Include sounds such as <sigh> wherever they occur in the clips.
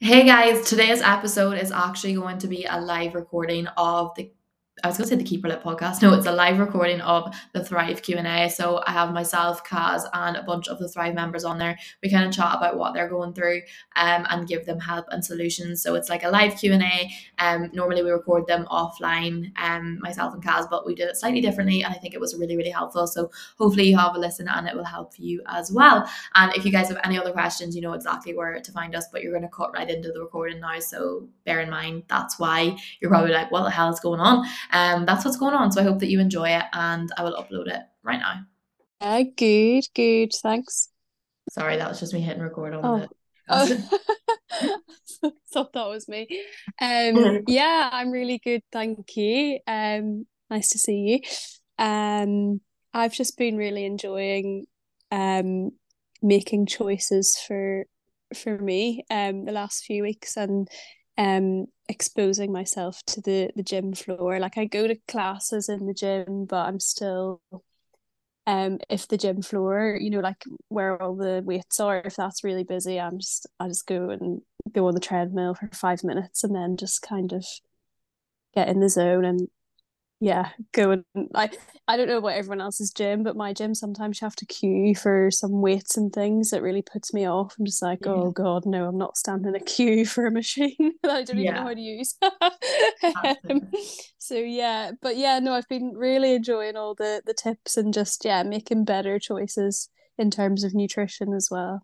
Hey guys, today's episode is actually going to be a live recording of the I was going to say the Keeper Lit podcast. No, it's a live recording of the Thrive Q&A. So I have myself, Kaz, and a bunch of the Thrive members on there. We kind of chat about what they're going through um, and give them help and solutions. So it's like a live Q&A. Um, normally we record them offline, um, myself and Kaz, but we did it slightly differently. And I think it was really, really helpful. So hopefully you have a listen and it will help you as well. And if you guys have any other questions, you know exactly where to find us, but you're going to cut right into the recording now. So bear in mind, that's why you're probably like, what the hell is going on? Um, that's what's going on. So I hope that you enjoy it and I will upload it right now. Yeah, good, good. Thanks. Sorry, that was just me hitting record on oh. it. Oh. <laughs> <laughs> thought that was me. Um, <laughs> yeah, I'm really good, thank you. Um, nice to see you. Um, I've just been really enjoying um making choices for for me um the last few weeks and um exposing myself to the the gym floor. Like i go to classes in the gym but i'm still um if the gym floor you know like where all the weights are if that's really busy i'm just i just go and go on the treadmill for five minutes and then just kind of get in the zone and yeah, go and I I don't know about everyone else's gym, but my gym sometimes you have to queue for some weights and things that really puts me off. I'm just like, yeah. oh god, no, I'm not standing a queue <laughs> for a machine <laughs> that I don't yeah. even know how to use. um, <laughs> so yeah, but yeah, no, I've been really enjoying all the the tips and just yeah, making better choices in terms of nutrition as well.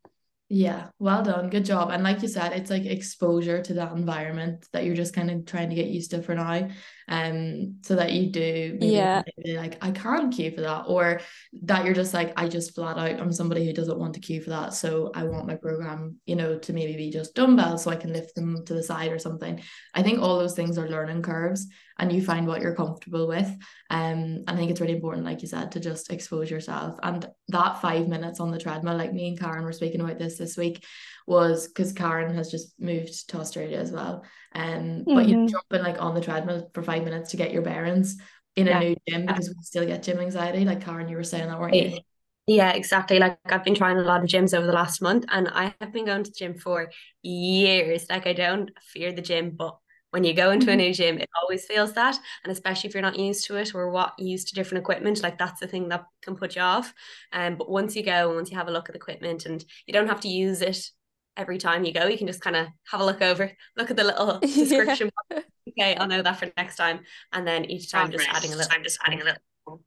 Yeah, well done. Good job. And like you said, it's like exposure to that environment that you're just kind of trying to get used to for now. Um, so that you do yeah like I can't queue for that, or that you're just like, I just flat out I'm somebody who doesn't want to queue for that. So I want my program, you know, to maybe be just dumbbells so I can lift them to the side or something. I think all those things are learning curves and you find what you're comfortable with. Um, and I think it's really important, like you said, to just expose yourself. And that five minutes on the treadmill, like me and Karen were speaking about this this week, was because Karen has just moved to Australia as well. Um, but mm-hmm. you jumping like on the treadmill for five minutes to get your bearings in yeah. a new gym because we still get gym anxiety. Like Karen, you were saying that, weren't you? Yeah, exactly. Like I've been trying a lot of gyms over the last month and I have been going to the gym for years. Like I don't fear the gym, but when you go into mm-hmm. a new gym, it always feels that. And especially if you're not used to it or what used to different equipment, like that's the thing that can put you off. Um, but once you go, once you have a look at the equipment and you don't have to use it every time you go, you can just kind of have a look over, look at the little <laughs> description. Yeah. okay, I'll know that for next time. And then each time just adding a little. I'm just adding a little.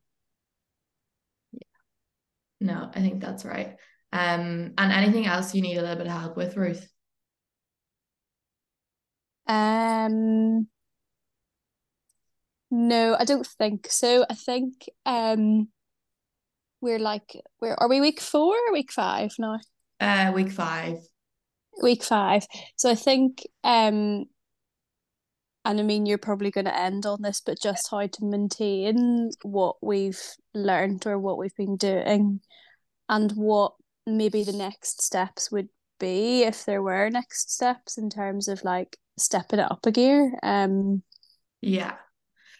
Yeah. No, I think that's right. Um, and anything else you need a little bit of help with, Ruth? Um, no, I don't think so. I think um we're like where are we week four or week five now? Uh week five. Week five. So I think um and I mean you're probably gonna end on this, but just how to maintain what we've learned or what we've been doing and what maybe the next steps would be if there were next steps in terms of like stepping it up a gear. Um, yeah.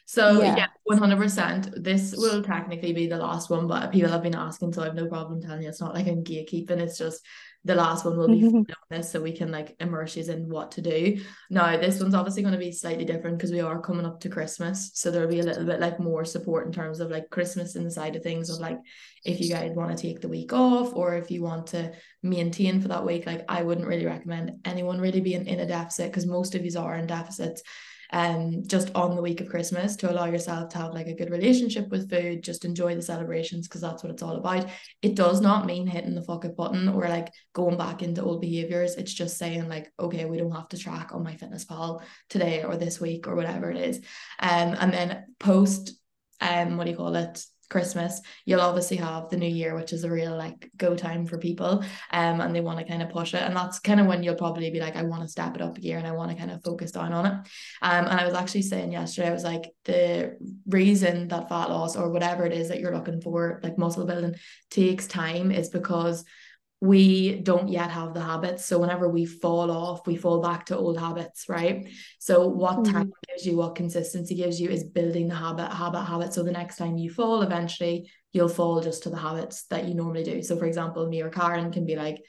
So yeah, hundred percent. This will technically be the last one, but people have been asking, so I have no problem telling you. It's not like I'm gatekeeping. It's just the last one will be <laughs> mm-hmm. this, so we can like immerse you in what to do. Now, this one's obviously going to be slightly different because we are coming up to Christmas, so there'll be a little bit like more support in terms of like Christmas in the side of things of like if you guys want to take the week off or if you want to maintain for that week. Like I wouldn't really recommend anyone really being in a deficit because most of you are in deficits um just on the week of Christmas to allow yourself to have like a good relationship with food, just enjoy the celebrations because that's what it's all about. It does not mean hitting the fuck it button or like going back into old behaviors. It's just saying like, okay, we don't have to track on MyFitnessPal today or this week or whatever it is. Um and then post um what do you call it Christmas, you'll obviously have the new year, which is a real like go time for people. Um, and they want to kind of push it. And that's kind of when you'll probably be like, I want to step it up a gear and I want to kind of focus down on it. Um, and I was actually saying yesterday, I was like, the reason that fat loss or whatever it is that you're looking for, like muscle building, takes time is because we don't yet have the habits. So whenever we fall off, we fall back to old habits, right? So what mm-hmm. time gives you, what consistency gives you is building the habit, habit, habit. So the next time you fall, eventually you'll fall just to the habits that you normally do. So for example, me or Karen can be like,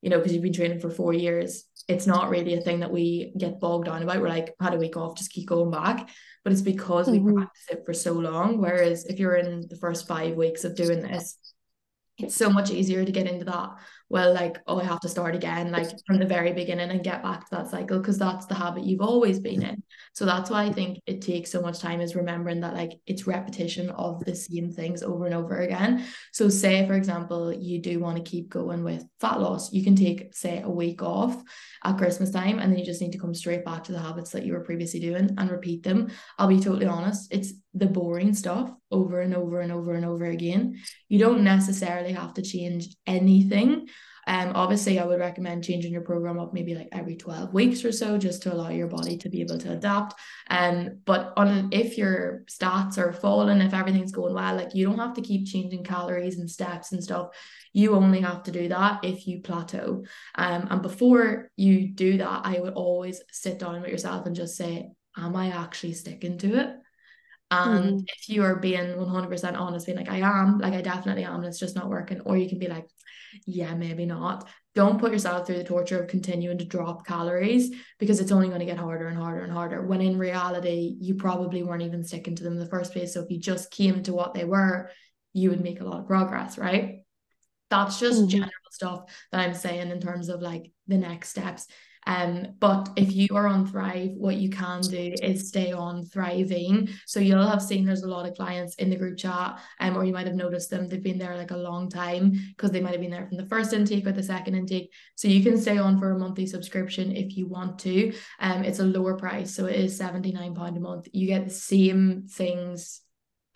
you know, because you've been training for four years, it's not really a thing that we get bogged down about. We're like, had a week off, just keep going back. But it's because mm-hmm. we practice it for so long. Whereas if you're in the first five weeks of doing this, it's so much easier to get into that well like oh i have to start again like from the very beginning and get back to that cycle because that's the habit you've always been in. So that's why i think it takes so much time is remembering that like it's repetition of the same things over and over again. So say for example you do want to keep going with fat loss you can take say a week off at christmas time and then you just need to come straight back to the habits that you were previously doing and repeat them. I'll be totally honest it's the boring stuff over and over and over and over again you don't necessarily have to change anything um, obviously, I would recommend changing your program up maybe like every 12 weeks or so, just to allow your body to be able to adapt. Um, but on if your stats are falling, if everything's going well, like you don't have to keep changing calories and steps and stuff. You only have to do that if you plateau. Um, and before you do that, I would always sit down with yourself and just say, Am I actually sticking to it? And mm. if you are being 100% honest, being like, I am, like, I definitely am, and it's just not working, or you can be like, yeah, maybe not. Don't put yourself through the torture of continuing to drop calories because it's only going to get harder and harder and harder. When in reality, you probably weren't even sticking to them in the first place. So if you just came to what they were, you would make a lot of progress, right? That's just mm-hmm. general stuff that I'm saying in terms of like the next steps. Um, but if you are on Thrive, what you can do is stay on thriving. So you'll have seen there's a lot of clients in the group chat, um, or you might have noticed them. They've been there like a long time because they might have been there from the first intake or the second intake. So you can stay on for a monthly subscription if you want to. Um, it's a lower price, so it is seventy nine pound a month. You get the same things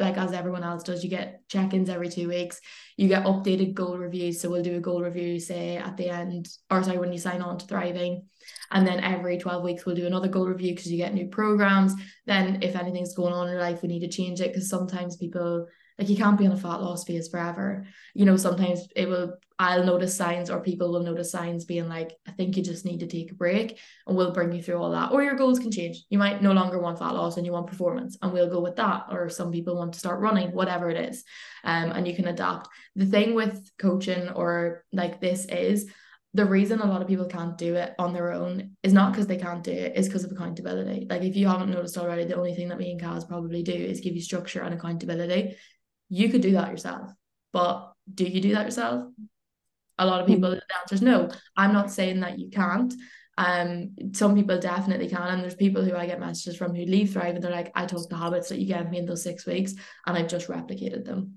like as everyone else does. You get check-ins every two weeks. You get updated goal reviews. So we'll do a goal review, say at the end, or sorry, when you sign on to Thriving. And then every 12 weeks we'll do another goal review because you get new programs. Then if anything's going on in your life, we need to change it because sometimes people like you can't be on a fat loss phase forever. You know, sometimes it will I'll notice signs or people will notice signs being like, I think you just need to take a break and we'll bring you through all that. Or your goals can change. You might no longer want fat loss and you want performance and we'll go with that. Or some people want to start running, whatever it is. Um, and you can adapt. The thing with coaching or like this is the reason a lot of people can't do it on their own is not because they can't do it, is because of accountability. Like if you haven't noticed already, the only thing that me and Kaz probably do is give you structure and accountability you could do that yourself. But do you do that yourself? A lot of people, mm. the answer is no. I'm not saying that you can't. Um, some people definitely can, and there's people who I get messages from who leave Thrive and they're like, I took the habits that you gave me in those six weeks and I've just replicated them.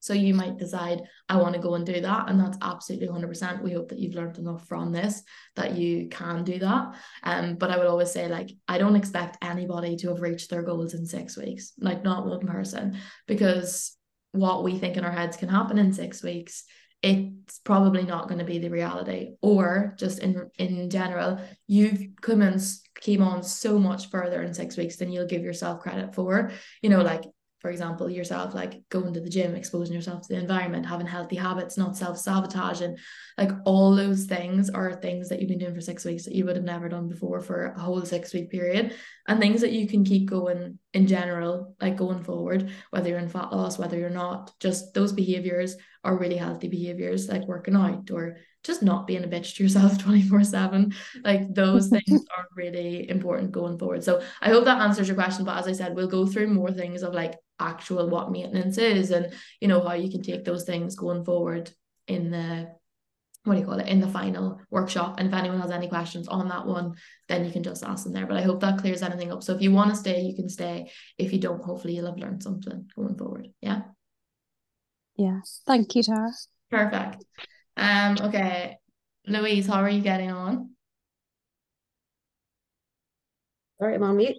So you might decide, I want to go and do that. And that's absolutely 100%. We hope that you've learned enough from this that you can do that. Um, but I would always say, like, I don't expect anybody to have reached their goals in six weeks, like, not one person, because what we think in our heads can happen in six weeks it's probably not going to be the reality. Or just in in general you've come and came on so much further in six weeks than you'll give yourself credit for. You know like for example, yourself, like going to the gym, exposing yourself to the environment, having healthy habits, not self sabotage, and like all those things are things that you've been doing for six weeks that you would have never done before for a whole six week period, and things that you can keep going in general, like going forward, whether you're in fat loss, whether you're not, just those behaviors are really healthy behaviors, like working out or just not being a bitch to yourself <laughs> 24 7 like those <laughs> things are really important going forward. So i hope that answers your question but as i said we'll go through more things of like actual what maintenance is and you know how you can take those things going forward in the what do you call it in the final workshop. And if anyone has any questions on that one then you can just ask them there. But i hope that clears anything up. So if you want to stay you can stay. If you don't hopefully you'll have learned something going forward. Yeah? Yes. Thank you tara. Perfect um okay louise how are you getting on sorry i'm on mute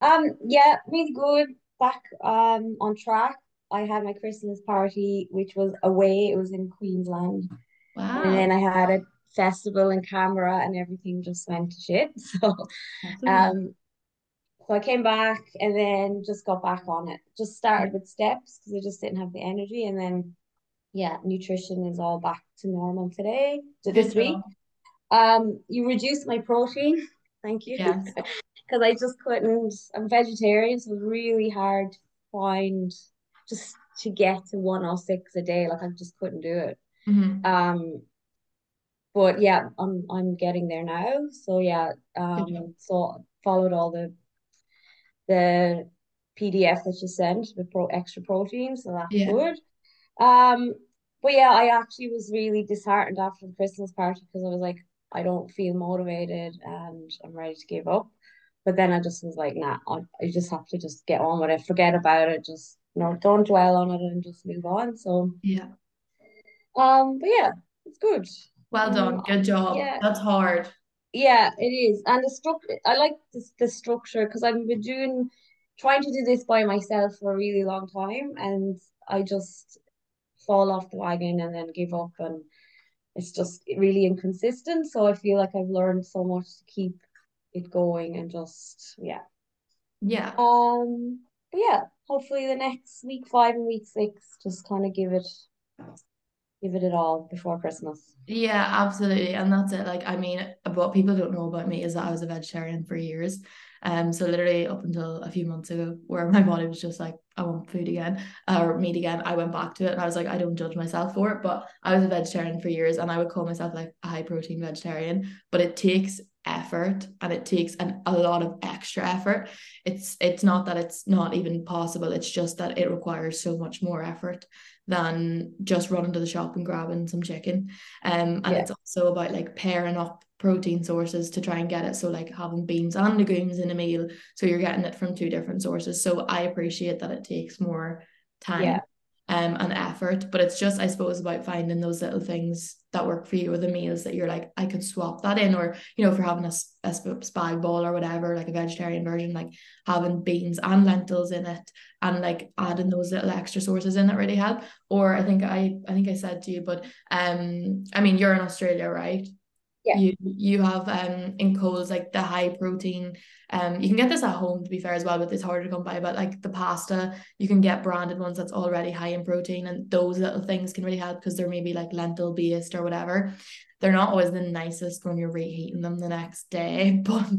um yeah really good back um on track. I had my Christmas party, which was away. It was in Queensland. Wow. And then I had a festival in Canberra and everything just went to shit. <laughs> So um so I came back and then just got back on it. Just started with steps because I just didn't have the energy. And then yeah, nutrition is all back to normal today, to this week. Um, you reduced my protein. Thank you. Yes. <laughs> because I just couldn't. I'm vegetarian, so it was really hard to find just to get to 106 a day. Like I just couldn't do it. Mm-hmm. Um, but yeah, I'm I'm getting there now. So yeah, um, so followed all the the PDF that you sent with pro extra protein, so that's yeah. good. Um, but yeah, I actually was really disheartened after the Christmas party because I was like, I don't feel motivated and I'm ready to give up. But then I just was like, nah, I, I just have to just get on with it, forget about it, just you know, don't dwell on it and just move on. So yeah. Um, but yeah, it's good. Well done. Um, Good job. Yeah. That's hard. Yeah, it is. And the structure I like this the structure because I've been doing trying to do this by myself for a really long time and I just fall off the wagon and then give up and it's just really inconsistent. So I feel like I've learned so much to keep it going and just yeah. Yeah. Um yeah, hopefully the next week five and week six just kind of give it give it it all before Christmas. Yeah, absolutely. And that's it. Like, I mean, what people don't know about me is that I was a vegetarian for years. Um, so literally up until a few months ago, where my body was just like, I want food again or meat again, I went back to it and I was like, I don't judge myself for it. But I was a vegetarian for years and I would call myself like a high protein vegetarian. But it takes effort and it takes an, a lot of extra effort. It's it's not that it's not even possible, it's just that it requires so much more effort than just running to the shop and grabbing some chicken. Um, and yeah. it's also about like pairing up protein sources to try and get it. So like having beans and legumes in a meal, so you're getting it from two different sources. So I appreciate that it takes more time. Yeah um and effort but it's just I suppose about finding those little things that work for you or the meals that you're like I could swap that in or you know if you're having a, a spag bol or whatever like a vegetarian version like having beans and lentils in it and like adding those little extra sources in that really help or I think I I think I said to you but um I mean you're in Australia right yeah. you you have um in Coles like the high protein um you can get this at home to be fair as well but it's harder to come by but like the pasta you can get branded ones that's already high in protein and those little things can really help because they're maybe like lentil based or whatever. They're not always the nicest when you're reheating them the next day <laughs> but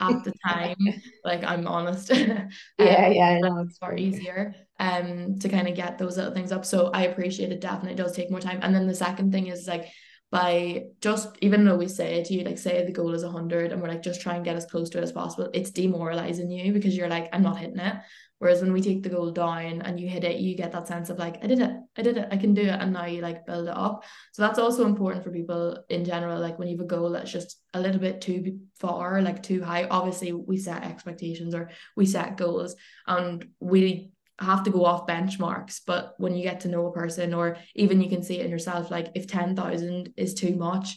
at the time like I'm honest <laughs> um, yeah yeah it's far easier um to kind of get those little things up so I appreciate it definitely does take more time. And then the second thing is like by just even though we say to you like say the goal is 100 and we're like just try and get as close to it as possible it's demoralizing you because you're like I'm not hitting it. Whereas when we take the goal down and you hit it you get that sense of like I did it I did it I can do it and now you like build it up. So that's also important for people in general like when you have a goal that's just a little bit too far like too high obviously we set expectations or we set goals and we have to go off benchmarks but when you get to know a person or even you can see it in yourself like if 10,000 is too much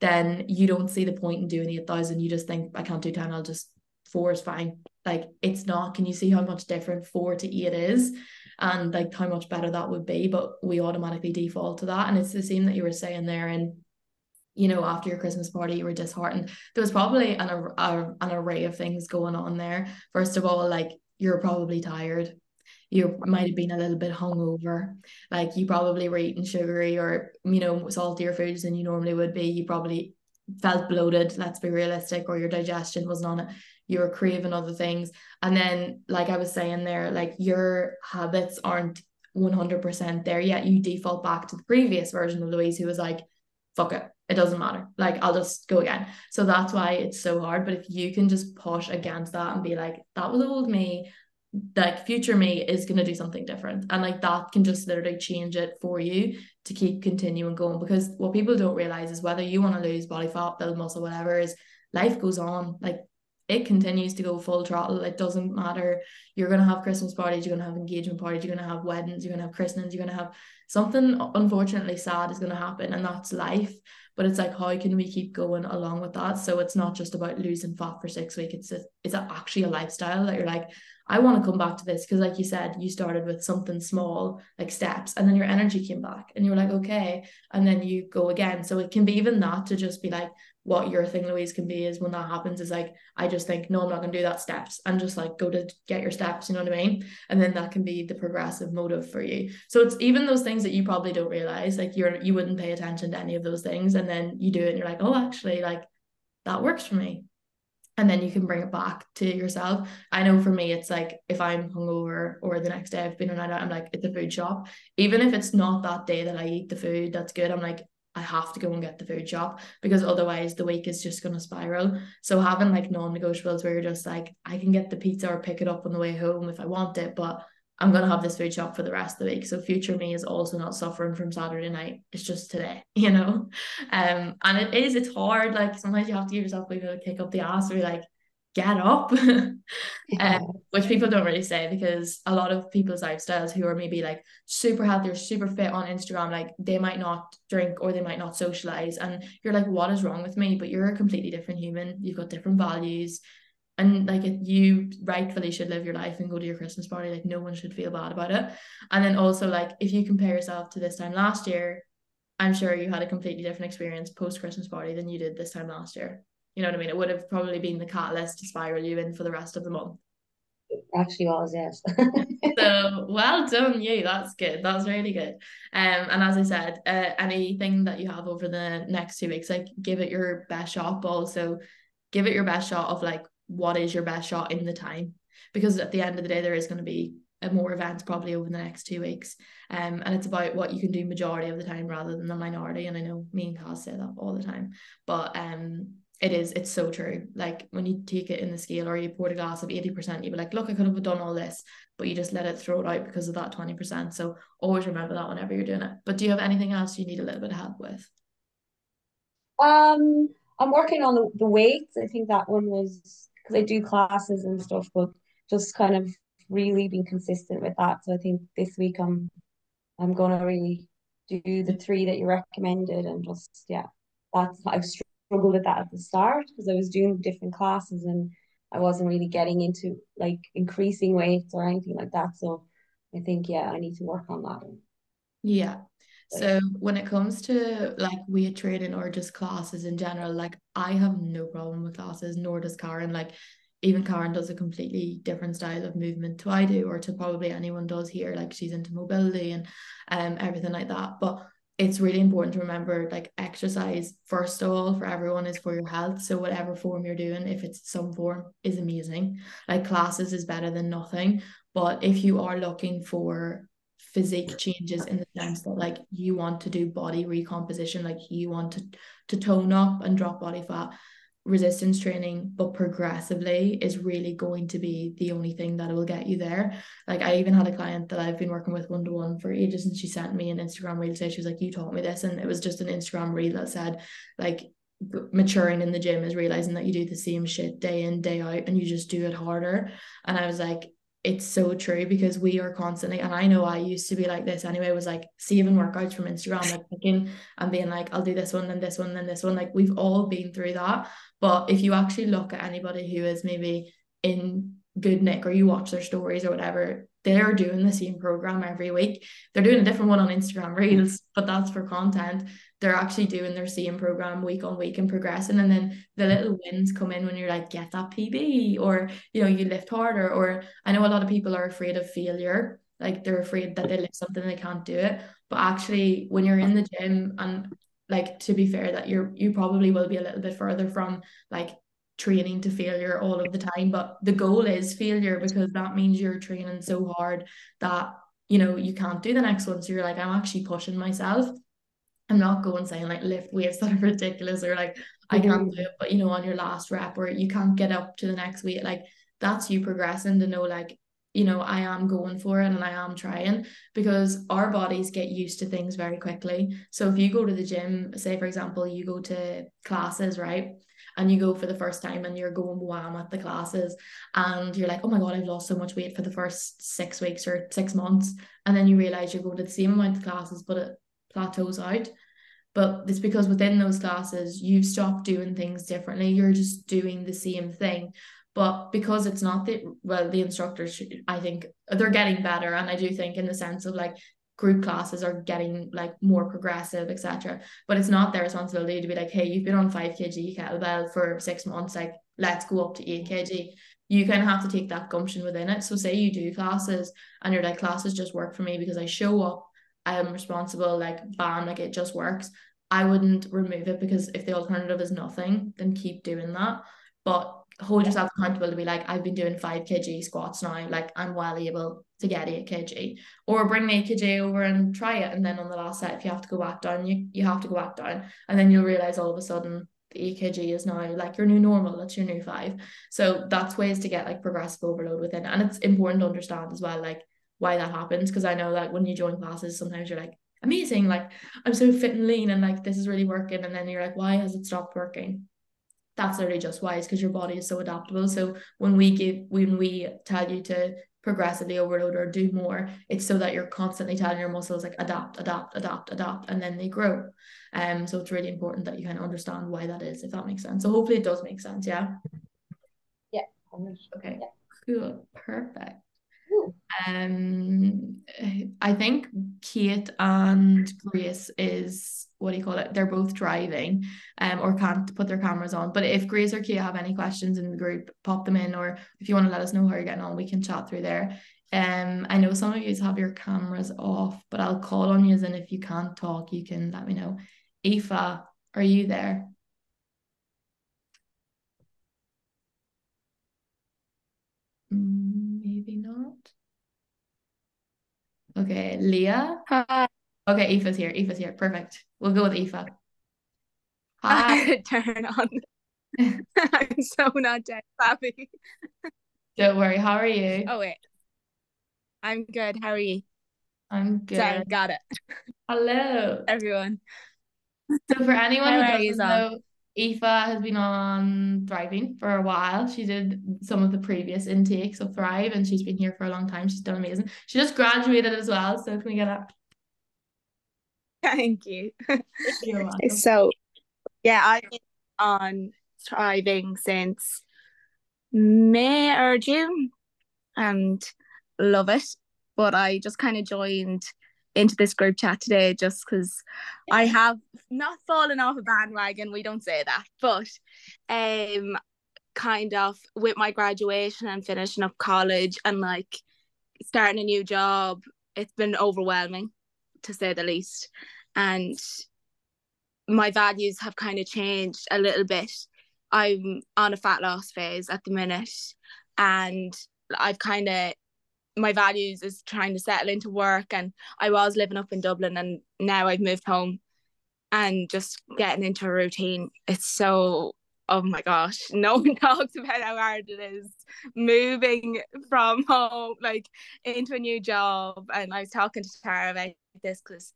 then you don't see the point in doing 8,000 you just think I can't do 10 I'll just 4 is fine. Like it's not. Can you see how much different 4 to 8 is? And like how much better that would be? But we automatically default to that. And it's the same that you were saying there and you know after your christmas party you were disheartened. There was probably an, a, an array of things going on there. First of all like you're probably tired you might have been a little bit hungover. Like you probably were eating sugary or, you know, saltier foods than you normally would be. You probably felt bloated, let's be realistic, or your digestion wasn't on it. You were craving other things. And then, like I was saying there, like your habits aren't 100% there yet. You default back to the previous version of Louise who was like, fuck it, it doesn't matter. Like I'll just go again. So that's why it's so hard. But if you can just push against that and be like, that was old me, like future me is going to do something different. And like that can just literally change it for you to keep continuing going. Because what people don't realize is whether you want to lose body fat build muscle whatever is life goes on. Like it continues to go full throttle. It doesn't matter. You're going to have christmas parties you're going to have engagement parties you're going to have weddings you're going to have christenings you're going to have something unfortunately sad is going to happen and that's life. But it's like how can we keep going along with that? So it's not just about losing fat for six weeks. It's a, it's a, actually a lifestyle that you're like I want to come back to this because, like you said, you started with something small, like steps, and then your energy came back, and you were like, okay, and then you go again. So it can be even that to just be like, what your thing, Louise, can be is when that happens, is like, I just think, no, I'm not gonna do that steps, and just like go to get your steps, you know what I mean? And then that can be the progressive motive for you. So it's even those things that you probably don't realize, like you're you wouldn't pay attention to any of those things, and then you do it, and you're like, oh, actually, like that works for me and then you can bring it back to yourself. I know for me, it's like if I'm hungover or the next day I've been on night out, I'm like, it's a food shop. Even if it's not that day that I eat the food that's good, I'm like, I have to go and get the food shop because otherwise the week is just going to spiral. So having like non-negotiables where you're just like, I can get the pizza or pick it up on the way home if I want it, but I'm gonna have this food shop for the rest of the week. So future me is also not suffering from Saturday night. It's just today, <laughs> you know. Um, and it is, it's hard. Like sometimes you have to give yourself a of kick up the ass or be like, get up. <laughs> um, which people don't really say because a lot of people's lifestyles who are maybe like super healthy or super fit on Instagram, like they might not drink or they might not socialize. And you're like, what is wrong with me? But you're a completely different human. You've got different values and like you rightfully should live your life and go to your Christmas party. Like no one should feel bad about it. And then also like if you compare yourself to this time last year, I'm sure you had a completely different experience post Christmas party than you did this time last year. You know what I mean? It would have probably been the catalyst to spiral you in for the rest of the month. actually was, yes. so <laughs> well done, you. That's good. That's really good. Um, and as I said, uh, anything that you have over the next two weeks, like give it your best shot, but also give it your best shot of like what is your best shot in the time? Because at the end of the day there is going to be more events probably over the next two weeks. Um and it's about what you can do majority of the time rather than the minority. And I know me and Kaz say that all the time but um it is it's so true. Like when you take it in the scale or you pour a glass of 80% you'd be like look I could have done all this but you just let it throw it out because of that 20% so always remember that whenever you're doing it. But do you have anything else you need a little bit of help with? Um I'm working on the, the weights. I think that one was because I do classes and stuff, but just kind of really being consistent with that. So I think this week I'm I'm gonna really do the three that you recommended and just yeah, that's I've struggled with that at the start because I was doing different classes and I wasn't really getting into like increasing weights or anything like that. So I think yeah, I need to work on that. Yeah. So when it comes to like weight training or just classes in general, like I have no problem with classes, nor does Karen. Like even Karen does a completely different style of movement to I do, or to probably anyone does here. Like she's into mobility and um everything like that. But it's really important to remember like exercise first of all for everyone is for your health so whatever form you're doing if it's some form is amazing like classes is better than nothing but if you are looking for physique changes in the sense that like you want to do body recomposition like you want to to tone up and drop body fat. Resistance training but progressively is really going to be the only thing that will get you there. Like i even had a client that i've been working with one-to-one for ages and she sent me an instagram reel today she was like you taught me this and it was just an instagram reel that said like maturing in the gym is realizing that you do the same shit day in day out and you just do it harder. And i was like it's so true because we are constantly and I know I used to be like this anyway was like saving workouts from Instagram like thinking and being like I'll do this one then this one then this one like we've all been through that. But if you actually look at anybody who is maybe in good nick or you watch their stories or whatever they're doing the same program every week. They're doing a different one on Instagram reels mm-hmm. but that's for content. They're actually doing their same program week on week and progressing and then the mm-hmm. little wins come in when you're like get that PB or you know you lift harder or I know a lot of people are afraid of failure like they're afraid that they lift something they can't do it but actually when you're in the gym and like to be fair that you're you probably will be a little bit further from like training to failure all of the time but the goal is failure because that means you're training so hard that you know you can't do the next one so you're like I'm actually pushing myself I'm not going saying like lift weights that are <laughs> ridiculous or like I can't mm-hmm. do it, but you know, on your last rep or you can't get up to the next weight, like that's you progressing to know like, you know, I am going for it and I am trying because our bodies get used to things very quickly. So if you go to the gym, say for example, you go to classes, right? And you go for the first time and you're going wham at the classes and you're like, oh my God, I've lost so much weight for the first six weeks or six months. And then you realize you're going to the same amount of classes, but it plateaus out. But it's because within those classes you've stopped doing things differently. You're just doing the same thing. But because it's not the well the instructors i think they're getting better. And i do think in the sense of like group classes are getting like more progressive etc but it's not their responsibility to be like hey you've been on 5 kg kettlebell for six months like let's go up to 8 kg you kind of have to take that gumption within it so say you do classes and you're like classes just work for me because i show up I am responsible, like bam, like it just works. I wouldn't remove it because if the alternative is nothing, then keep doing that. But hold yourself accountable to be like, I've been doing five kg squats now, like I'm well able to get eight kg. Or bring eight kg over and try it. And then on the last set, if you have to go back down, you, you have to go back down. And then you'll realize all of a sudden the eight kg is now like your new normal, that's your new five. So that's ways to get like progressive overload within. And it's important to understand as well, like why that happens. Cause I know like when you join classes, sometimes you're like, amazing, like I'm so fit and lean and like this is really working. And then you're like, why has it stopped working? That's literally just why it's because your body is so adaptable. So when we give when we tell you to progressively overload or do more, it's so that you're constantly telling your muscles like adapt, adapt, adapt, adapt, and then they grow. Um, so it's really important that you kind of understand why that is, if that makes sense. So hopefully it does make sense, yeah. Yeah. Okay. Yeah. Cool. Perfect. Um, I think Kate and Grace is what do you call it? They're both driving, um, or can't put their cameras on. But if Grace or Kate have any questions in the group, pop them in, or if you want to let us know how you're getting on, we can chat through there. Um, I know some of you have your cameras off, but I'll call on you, and if you can't talk, you can let me know. Aoife, are you there? Okay, Leah. Hi. Okay, Aoife's here. Aoife's here. Perfect. We'll go with Aoife. Hi. <laughs> Turn on. <laughs> I'm so not dead happy. Don't worry. How are you? Oh wait. I'm good. How are you? I'm good. Sorry, got it. Hello, everyone. So for anyone who doesn't know, Aoife has been on Thriving for a while. She did some of the previous intakes of Thrive and she's been here for a long time. She's done amazing. She just graduated as well. So can we get up? Thank you. <laughs> so yeah, I've been on Thriving since May or June and love it. But I just kind of joined into this group chat today just because I have not fallen off a bandwagon. We don't say that, but um, kind of with my graduation and finishing up college and like starting a new job, it's been overwhelming to say the least. And my values have kind of changed a little bit. I'm on a fat loss phase at the minute, and I've kind of my values is trying to settle into work and I was living up in Dublin and now I've moved home and just getting into a routine. It's so oh my gosh <laughs> no one talks about how hard it is moving from home like into a new job. And I was talking to Tara about this because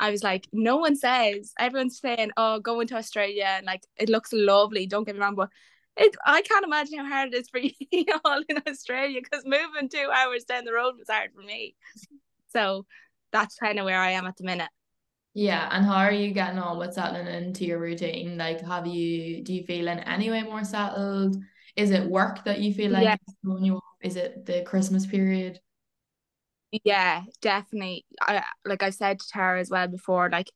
I was like no one says everyone's saying oh going to Australia and like it looks lovely don't get me wrong but it, I can't imagine how hard it is for <laughs> you all in Australia because moving two hours down the road was hard for me. So that's kind of where I am at the minute. Yeah, and how are you getting on with settling into your routine? Like, have you do you feel in any way more settled? Is it work that you feel like yeah. you off? Is it the Christmas period? Yeah, definitely. I like I said to Tara as well before, like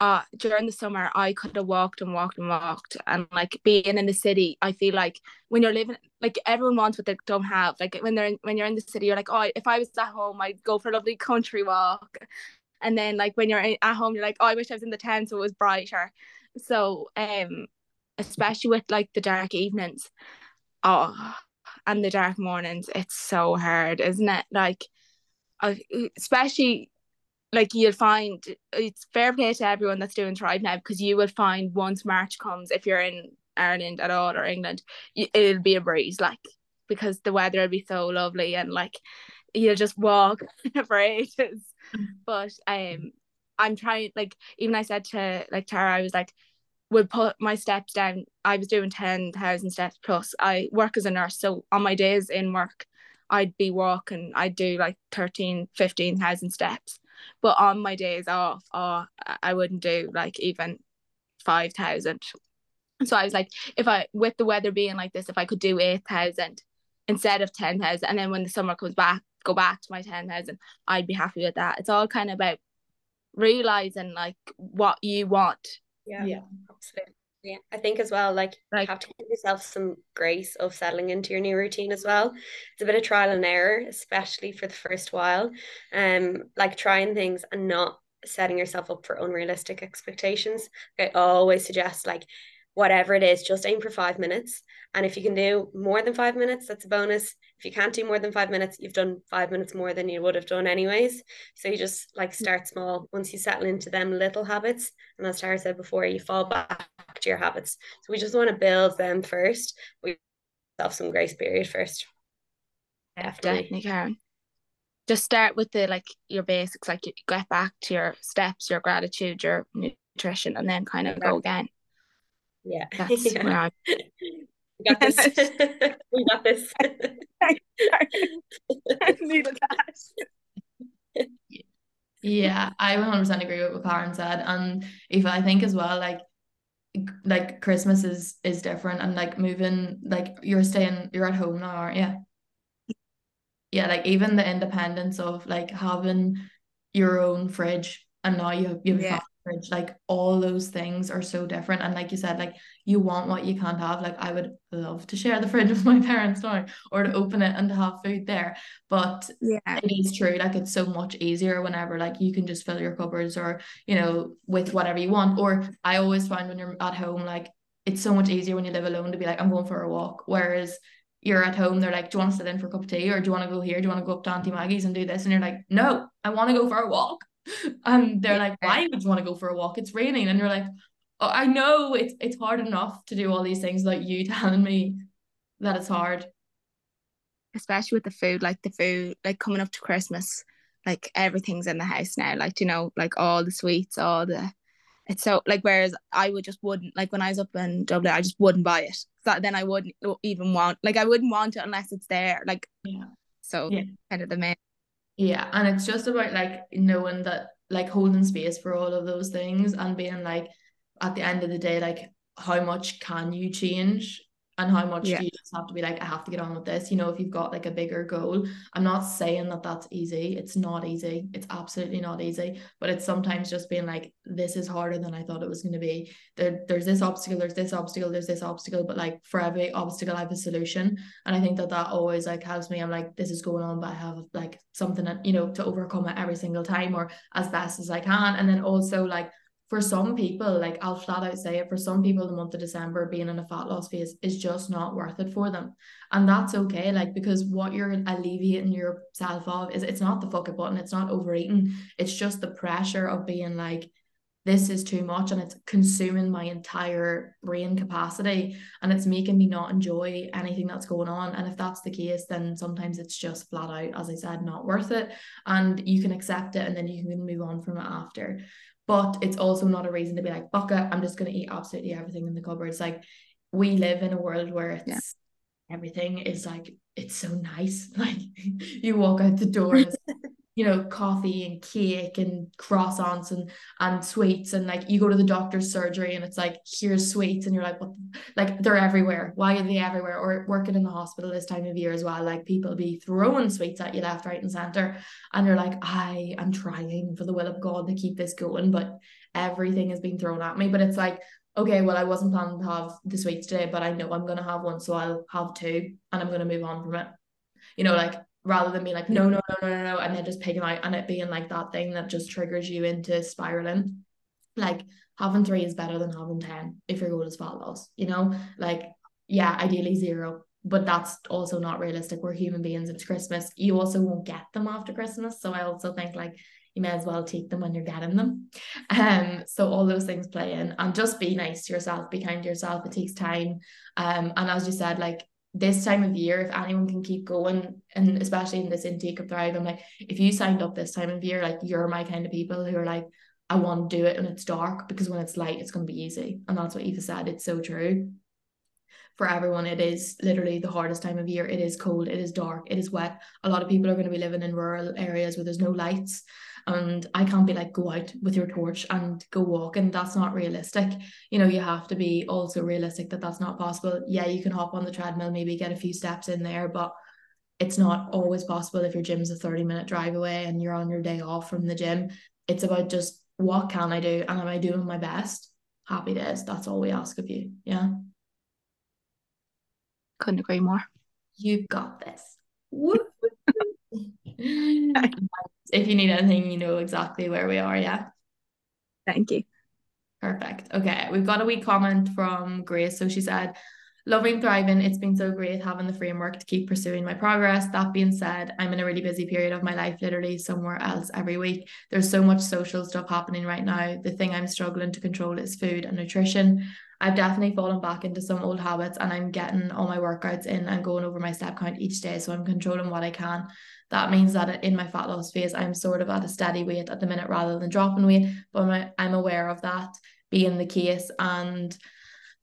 uh during the summer I could have walked and walked and walked. And like being in the city I feel like when you're living like everyone wants what they don't have. Like when they're in, when you're in the city you're like oh if I was at home I'd go for a lovely country walk. And then like when you're at home you're like oh I wish I was in the town so it was brighter. So um especially with like the dark evenings oh and the dark mornings it's so hard isn't it? Like especially like you'll find it's fair play to everyone that's doing Thrive now because you will find once March comes, if you're in Ireland at all or England, it'll be a breeze, like because the weather will be so lovely and like you'll just walk <laughs> for ages. But um, I'm trying like even I said to like Tara, I was like, would put my steps down. I was doing ten thousand steps plus. I work as a nurse, so on my days in work, I'd be walking. I'd do like 13, 15,000 steps but on my days off, oh, I wouldn't do like even 5,000. So I was like, if I, with the weather being like this, if I could do 8,000 instead of 10,000, and then when the summer comes back, go back to my 10,000, I'd be happy with that. It's all kind of about realizing like what you want. Yeah. Yeah. Absolutely. Yeah, I think as well, like, like you have to give yourself some grace of settling into your new routine as well. It's a bit of trial and error, especially for the first while. Um, like trying things and not setting yourself up for unrealistic expectations. I always suggest like whatever it is, just aim for five minutes. And if you can do more than five minutes, that's a bonus. If you can't do more than five minutes, you've done five minutes more than you would have done anyways. So you just like start small. Once you settle into them little habits, and as Tara said before, you fall back to your habits. So we just want to build them first. We have some grace period first. Definitely. Definitely, Karen. Just start with the like your basics, like you get back to your steps, your gratitude, your nutrition, and then kind of go again. Yeah. That's <laughs> yeah. where I we got this. <laughs> we got this. <laughs> yeah, I 100% agree with what Karen said. And if I think as well, like, like Christmas is is different and like moving like you're staying you're at home now aren't you? Yeah like even the independence of like having your own fridge and now you have you have yeah fridge like all those things are so different and like you said like you want what you can't have like I would love to share the fridge <laughs> with my parents now or to open it and to have food there but yeah it is true like it's so much easier whenever like you can just fill your cupboards or you know with whatever you want or I always find when you're at home like it's so much easier when you live alone to be like I'm going for a walk whereas you're at home, they're like, Do you want to sit in for a cup of tea? Or do you want to go here? Do you want to go up to Auntie Maggie's and do this? And you're like, No, I want to go for a walk. And they're like, why would you want to go for a walk? It's raining. And you're like, oh, I know it's it's hard enough to do all these things like you <laughs> telling me that it's hard. Especially with the food, like the food, like coming up to Christmas, like everything's in the house now. Like, you know, like all the sweets, all the it's so like whereas I would just wouldn't like when I was up in Dublin, I just wouldn't buy it. So then I wouldn't even want like I wouldn't want it unless it's there. Like yeah. So yeah. kind of the main yeah, and it's just about like knowing that like holding space for all of those things and being like at the end of the day, like how much can you change and how much yeah. do you just have to be like i have to get on with this you know if you've got like a bigger goal. I'm not saying that that's easy. It's not easy. It's absolutely not easy. But it's sometimes just being like this is harder than i thought it was going to be. There, there's this obstacle there's this obstacle there's this obstacle but like for every obstacle i have a solution. And i think that that always like helps me. I'm like this is going on but i have like something that you know to overcome it every single time or as best as i can. And then also like for some people, like I'll flat out say it, for some people, the month of December being in a fat loss phase is just not worth it for them. And that's okay, like because what you're alleviating yourself of is it's not the fuck it button, it's not overeating, it's just the pressure of being like, this is too much and it's consuming my entire brain capacity and it's making me not enjoy anything that's going on. And if that's the case, then sometimes it's just flat out, as I said, not worth it. And you can accept it and then you can move on from it after but it's also not a reason to be like, fuck it, I'm just gonna eat absolutely everything in the cupboard it's Like we live in a world where it's yeah. everything is like it's so nice. <laughs> Like you walk out the door <laughs> you know, coffee and cake and croissants and and sweets and like you go to the doctor's surgery and it's like here's sweets and you're like what like they're everywhere. Why are they everywhere? Or working in the hospital this time of year as well, like people be throwing sweets at you left, right, and center, and you're like, I am trying for the will of God to keep this going, but everything is being thrown at me. But it's like okay, well, I wasn't planning to have the sweets today, but I know I'm going to have one, so I'll have two and I'm going to move on from it. You know, like rather than being like no no no no no no and then just picking out and it being like that thing that just triggers you into spiraling. Like having three is better than having 10 if your goal is fat loss you know? Like yeah ideally zero but that's also not realistic. We're human beings it's christmas. You also won't get them after christmas so i also think like you may as well take them when you're getting them. <laughs> Um so all those things play in and just be nice to yourself be kind to yourself it takes time. Um and as you said like this time of year, if anyone can keep going, and especially in this intake of Thrive, I'm like, if you signed up this time of year, like you're my kind of people who are like, I want to do it when it's dark because when it's light, it's going to be easy. And that's what Aoife said. It's so true. For everyone, it is literally the hardest time of year. It is cold, it is dark, it is wet. A lot of people are going to be living in rural areas where there's no lights and I can't be like go out with your torch and go walk and that's not realistic. You know you have to be also realistic that that's not possible. Yeah you can hop on the treadmill maybe get a few steps in there but it's not always possible if your gym's a 30 minute drive away and you're on your day off from the gym. It's about just what can I do and am I doing my best? Happy days that's all we ask of you yeah. Couldn't agree more. You've got this <laughs> <laughs> if you need anything, you know exactly where we are. Yeah. Thank you. Perfect. Okay, we've got a wee comment from Grace. So she said, Loving thriving, it's been so great having the framework to keep pursuing my progress. That being said, I'm in a really busy period of my life, literally somewhere else every week. There's so much social stuff happening right now. The thing I'm struggling to control is food and nutrition. I've definitely fallen back into some old habits and I'm getting all my workouts in and going over my step count each day. So I'm controlling what I can. That means that in my fat loss phase, I'm sort of at a steady weight at the minute rather than dropping weight. But I'm aware of that being the case. And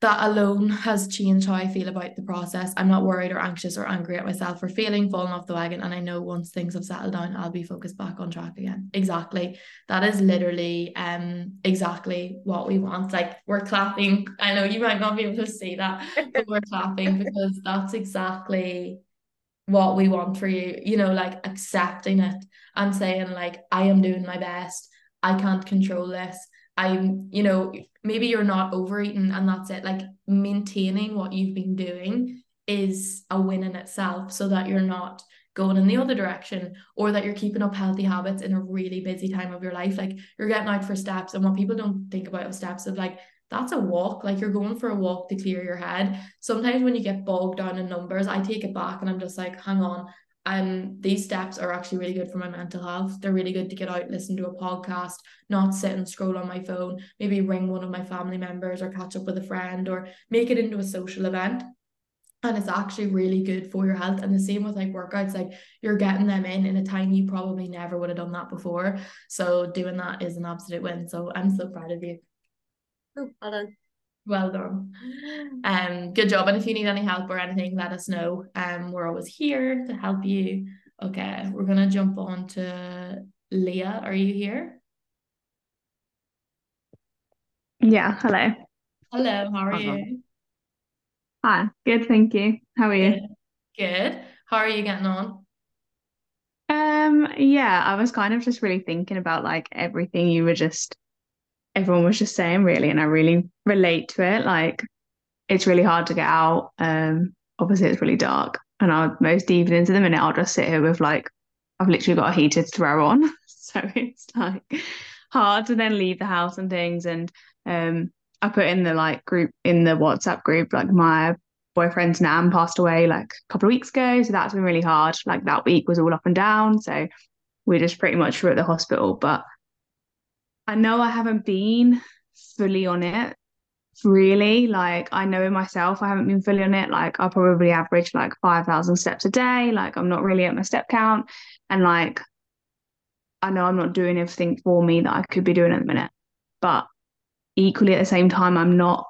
that alone has changed how I feel about the process. I'm not worried or anxious or angry at myself for failing, falling off the wagon. And I know once things have settled down, I'll be focused back on track again. Exactly. That is literally um exactly what we want. Like we're clapping. I know you might not be able to see that, but we're clapping <laughs> because that's exactly what we want for you. You know, like accepting it and saying, like, I am doing my best. I can't control this. I'm, you know, maybe you're not overeating and that's it. Like maintaining what you've been doing is a win in itself so that you're not going in the other direction or that you're keeping up healthy habits in a really busy time of your life. Like you're getting out for steps and what people don't think about of steps is like that's a walk. Like you're going for a walk to clear your head. Sometimes when you get bogged down in numbers i take it back and i'm just like hang on um these steps are actually really good for my mental health. They're really good to get out listen to a podcast not sit and scroll on my phone maybe ring one of my family members or catch up with a friend or make it into a social event. And it's actually really good for your health. And the same with like workouts like you're getting them in in a time you probably never would have done that before. So doing that is an absolute win. So i'm so proud of you. Oh, well done well done. Um, good job. And if you need any help or anything, let us know. Um, we're always here to help you. Okay, we're gonna jump on to Leah. Are you here? Yeah, hello. Hello, how are you? Hi, good, thank you. How are you? Good. Good. How are you getting on? Um, yeah, I was kind of just really thinking about like everything you were just everyone was just saying really and I really relate to it. Like it's really hard to get out um obviously it's really dark and I most evenings in the minute I'll just sit here with like I've literally got a heater to throw on. <laughs> So it's like hard to then leave the house and things and um I put in the like group in the WhatsApp group like my boyfriend's nan passed away like a couple of weeks ago so that's been really hard. Like that week was all up and down so we just pretty much were at the hospital but I know I haven't been fully on it really. Like I know in myself I haven't been fully on it. Like I probably average like 5,000 steps a day. Like I'm not really at my step count. And like I know I'm not doing everything for me that I could be doing at the minute. But equally at the same time I'm not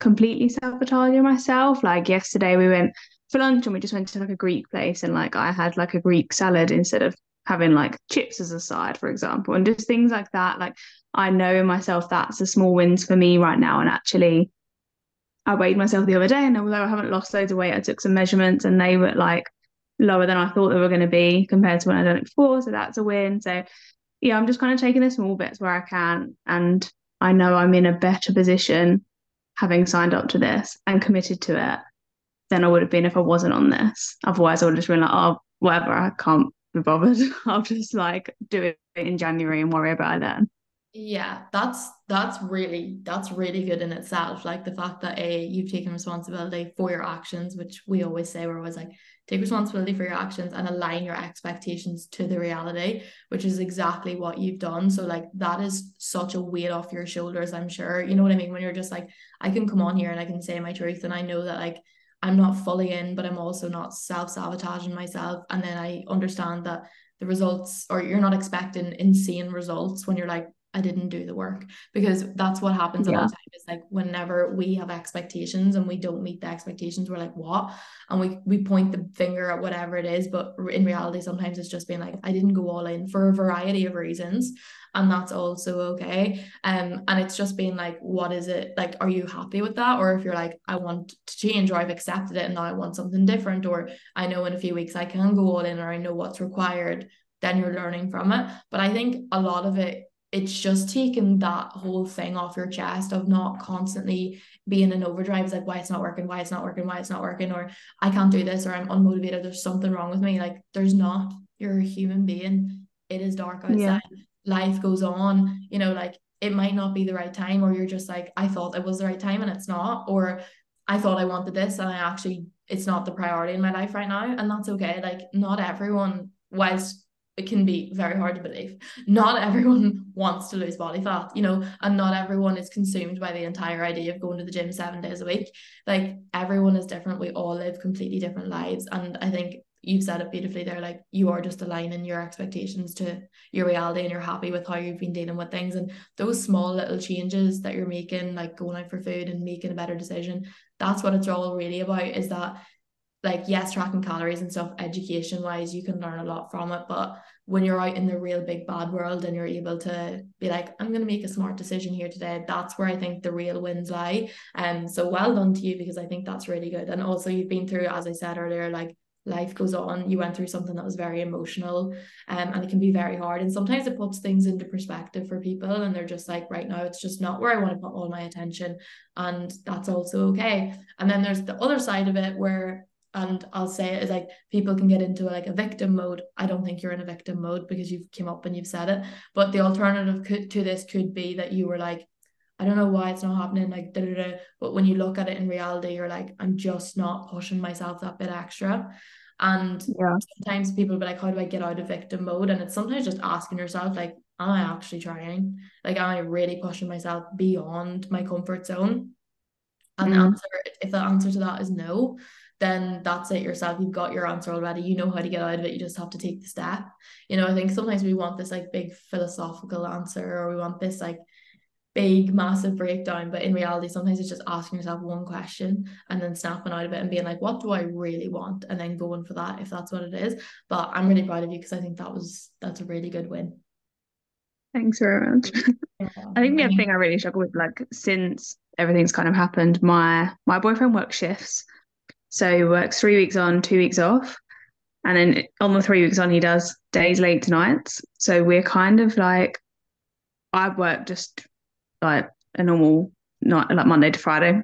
completely sabotaging myself. Like yesterday we went for lunch and we just went to like a Greek place. And like I had like a Greek salad instead of having like chips as a side, for example, and just things like that. Like I know in myself that's a small wins for me right now. And actually, I weighed myself the other day, and although I haven't lost loads of weight, I took some measurements and they were like lower than I thought they were going to be compared to when I done it before. So that's a win. So yeah, I'm just kind of taking the small bits where I can. And I know I'm in a better position having signed up to this and committed to it than I would have been if I wasn't on this. Otherwise, I would have just been like, oh, whatever, I can't be bothered. <laughs> I'll just like do it in January and worry about it then. Yeah, that's that's really that's really good in itself. Like the fact that a you've taken responsibility for your actions, which we always say we're always like take responsibility for your actions and align your expectations to the reality, which is exactly what you've done. So like that is such a weight off your shoulders, I'm sure. You know what I mean? When you're just like, I can come on here and I can say my truth and I know that like I'm not fully in, but I'm also not self sabotaging myself. And then I understand that the results, or you're not expecting insane results when you're like, I didn't do the work because that's what happens yeah. a lot of times. Is like whenever we have expectations and we don't meet the expectations, we're like, what? And we we point the finger at whatever it is, but in reality, sometimes it's just being like, I didn't go all in for a variety of reasons, and that's also okay. Um, and it's just being like, what is it? Like, are you happy with that? Or if you're like, I want to change, or I've accepted it and now I want something different, or I know in a few weeks I can go all in, or I know what's required, then you're learning from it. But I think a lot of it it's just taking that whole thing off your chest of not constantly being in overdrive. It's like, why it's not working, why it's not working, why it's not working, or I can't do this, or I'm unmotivated, there's something wrong with me. Like, there's not. You're a human being. It is dark outside. Yeah. Life goes on. You know, like it might not be the right time, or you're just like, I thought it was the right time and it's not, or I thought I wanted this and I actually it's not the priority in my life right now. And that's okay. Like not everyone, whilst it can be very hard to believe, not everyone <laughs> wants to lose body fat, you know, and not everyone is consumed by the entire idea of going to the gym seven days a week. Like everyone is different. We all live completely different lives. And I think you've said it beautifully there like you are just aligning your expectations to your reality and you're happy with how you've been dealing with things. And those small little changes that you're making like going out for food and making a better decision that's what it's all really about is that like yes tracking calories and stuff education wise you can learn a lot from it but when you're out in the real big bad world and you're able to be like i'm going to make a smart decision here today that's where i think the real wins lie. And um, so well done to you because i think that's really good. And also you've been through as i said earlier like life goes on you went through something that was very emotional um, and it can be very hard and sometimes it puts things into perspective for people and they're just like right now it's just not where i want to put all my attention and that's also okay and then there's the other side of it where and I'll say it is like people can get into like a victim mode. I don't think you're in a victim mode because you've came up and you've said it. But the alternative could, to this could be that you were like, I don't know why it's not happening, like da, da, da. but when you look at it in reality, you're like, I'm just not pushing myself that bit extra. And yeah. sometimes people be like, How do I get out of victim mode? And it's sometimes just asking yourself, like, am I actually trying? Like, am I really pushing myself beyond my comfort zone? And mm. the answer, if the answer to that is no, then that's it yourself. You've got your answer already. You know how to get out of it. You just have to take the step. You know, I think sometimes we want this like big philosophical answer or we want this like big massive breakdown but in reality sometimes it's just asking yourself one question and then snapping out of it and being like what do I really want? and then going for that if that's what it is. But I'm really proud of you because I think that was that's a really good win. Thanks very much. Yeah. <laughs> I think the other thing I really struggle with like since everything's kind of happened my my boyfriend works shifts. So he works three weeks on two weeks off and then on the three weeks on he does days late to nights. So we're kind of like I work just like a normal night, like Monday to Friday.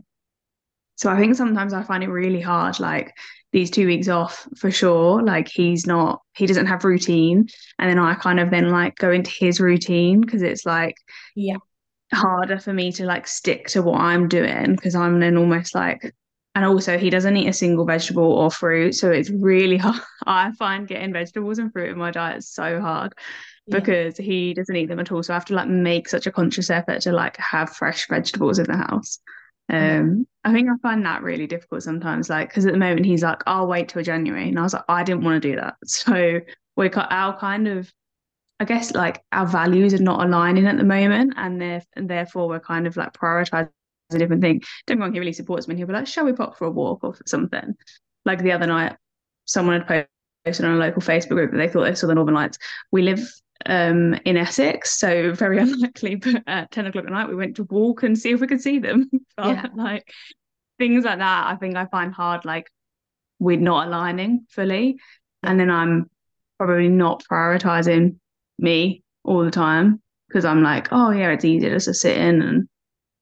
So I think sometimes I find it really hard, like these two weeks off for sure. Like he's not, he doesn't have routine, and then I kind of then like go into his routine because it's like, yeah, harder for me to like stick to what I'm doing because I'm then almost like and also he doesn't eat a single vegetable or fruit. So it's really <laughs> hard. I find getting vegetables and fruit in my diet so hard because yeah. he doesn't eat them at all. So I have to like make such a conscious effort to like have fresh vegetables in the house. Um, I think I find that really difficult sometimes, like because at the moment he's like, "I'll wait till January," and I was like, "I didn't want to do that." <laughs> So we got our kind of, I guess, like our values are not aligning at the moment, and, and therefore we're kind of like prioritizing a different thing. Don't go on, he really supports me. And he'll be like, "Shall we pop for a walk or something?" Like the other night, someone had posted on a local Facebook group that they thought they saw the Northern Lights. We live um, in Essex, so very <laughs> unlikely. But at ten o'clock at night, we went to walk and see if we could see them. <laughs> yeah. like things like that, I think I find hard. Like we're not aligning fully, and then I'm probably not prioritizing me all the time because I'm like, oh yeah, it's easy just to sit in and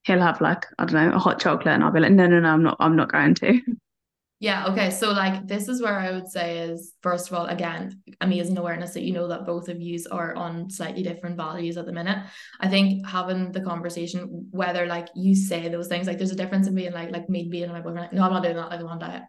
he'll have like I don't know a hot chocolate, and I'll be like, no, no, no, I'm not, I'm not going to. <laughs> Yeah, okay. So like this is where I would say is first of all, again, amazing awareness that you know that both of yous are on slightly different values at the minute. I think having the conversation, whether like you say those things, like there's a difference in being like like me being my boyfriend, like, no, I'm not doing that, like I'm on diet.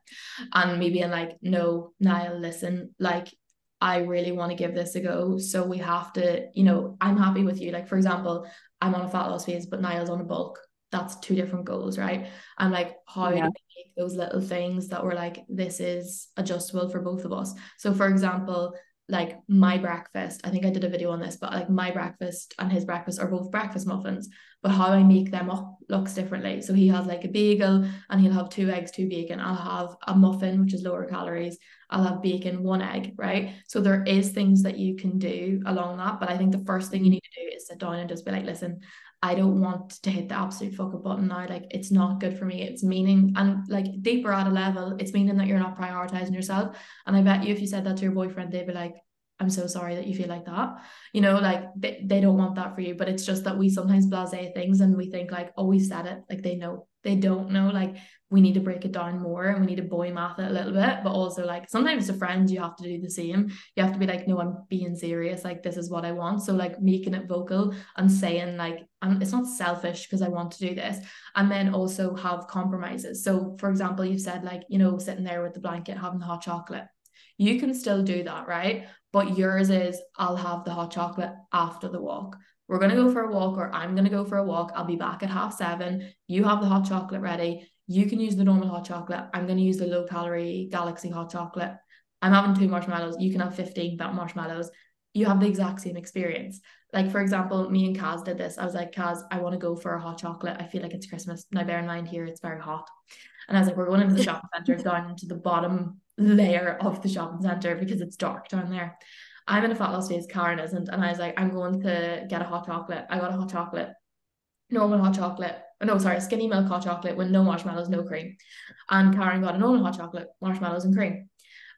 And me being like, no, Niall, listen, like I really want to give this a go. So we have to, you know, I'm happy with you. Like, for example, I'm on a fat loss phase, but Niall's on a bulk that's two different goals, right? I'm like how yeah. do those little things that were like this is adjustable for both of us. So for example, like my breakfast, I think I did a video on this, but like my breakfast and his breakfast are both breakfast muffins, but how I make them up looks differently. So he has like a bagel and he'll have two eggs, two bacon. I'll have a muffin, which is lower calories. I'll have bacon, one egg, right? So there is things that you can do along that. But I think the first thing you need to do is sit down and just be like, listen, I don't want to hit the absolute fuck up button now. Like it's not good for me. It's meaning and like deeper at a level, it's meaning that you're not prioritizing yourself. And I bet you if you said that to your boyfriend, they'd be like, I'm so sorry that you feel like that. You know, like they, they don't want that for you. But it's just that we sometimes blase things and we think like, oh, we said it, like they know. They don't know like we need to break it down more and we need to boy math it a little bit but also like sometimes to friends you have to do the same. You have to be like no I'm being serious like this is what I want. So like making it vocal and saying like I'm, it's not selfish because I want to do this. And then also have compromises. So for example you've said like you know sitting there with the blanket having the hot chocolate. You can still do that right? But yours is I'll have the hot chocolate after the walk we're going to go for a walk or I'm going to go for a walk. I'll be back at half seven. You have the hot chocolate ready. You can use the normal hot chocolate. I'm going to use the low calorie galaxy hot chocolate. I'm having two marshmallows. You can have 15 marshmallows. You have the exact same experience. Like, for example, me and Kaz did this. I was like, Kaz, I want to go for a hot chocolate. I feel like it's Christmas. Now, bear in mind here, it's very hot. And I was like, we're going into the shopping center, <laughs> down into the bottom layer of the shopping center because it's dark down there. I'm in a fat loss phase, Karen isn't. And I was like, I'm going to get a hot chocolate. I got a hot chocolate, normal hot chocolate. No, sorry, skinny milk hot chocolate with no marshmallows, no cream. And Karen got a normal hot chocolate, marshmallows and cream.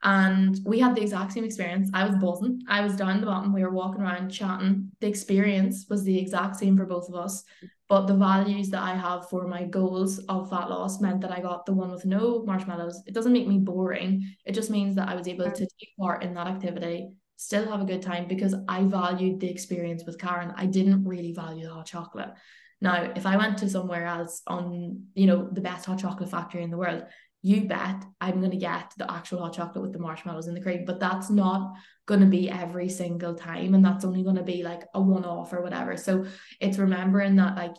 And we had the exact same experience. I was buzzing. I was down the bottom. We were walking around chatting. The experience was the exact same for both of us. But the values that I have for my goals of fat loss meant that I got the one with no marshmallows. It doesn't make me boring. It just means that I was able to take part in that activity still have a good time because I valued the experience with Karen. I didn't really value the hot chocolate. Now, if I went to somewhere else on, you know, the best hot chocolate factory in the world, you bet I'm going to get the actual hot chocolate with the marshmallows and the cream. But that's not going to be every single time. And that's only going to be like a one off or whatever. So it's remembering that, like,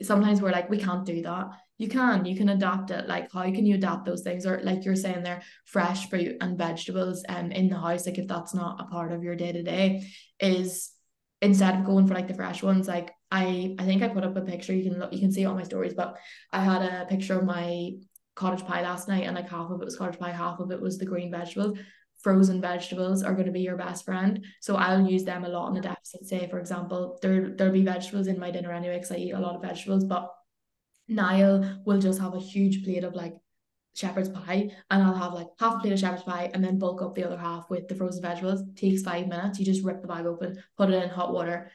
sometimes we're like, we can't do that you can you can adapt it like how can you adapt those things or like you're saying there fresh fruit and vegetables um in the house like if that's not a part of your day to day is instead of going for like the fresh ones like I I think I put up a picture you can look you can see all my stories but I had a picture of my cottage pie last night and like half of it was cottage pie half of it was the green vegetables frozen vegetables are going to be your best friend. So I'll use them a lot in a deficit. Say, for example, there there'll be vegetables in my dinner anyway because I eat a lot of vegetables, but Niall will just have a huge plate of like shepherd's pie and I'll have like half a plate of shepherd's pie and then bulk up the other half with the frozen vegetables. takes five minutes. You just rip the bag open, put it in hot water,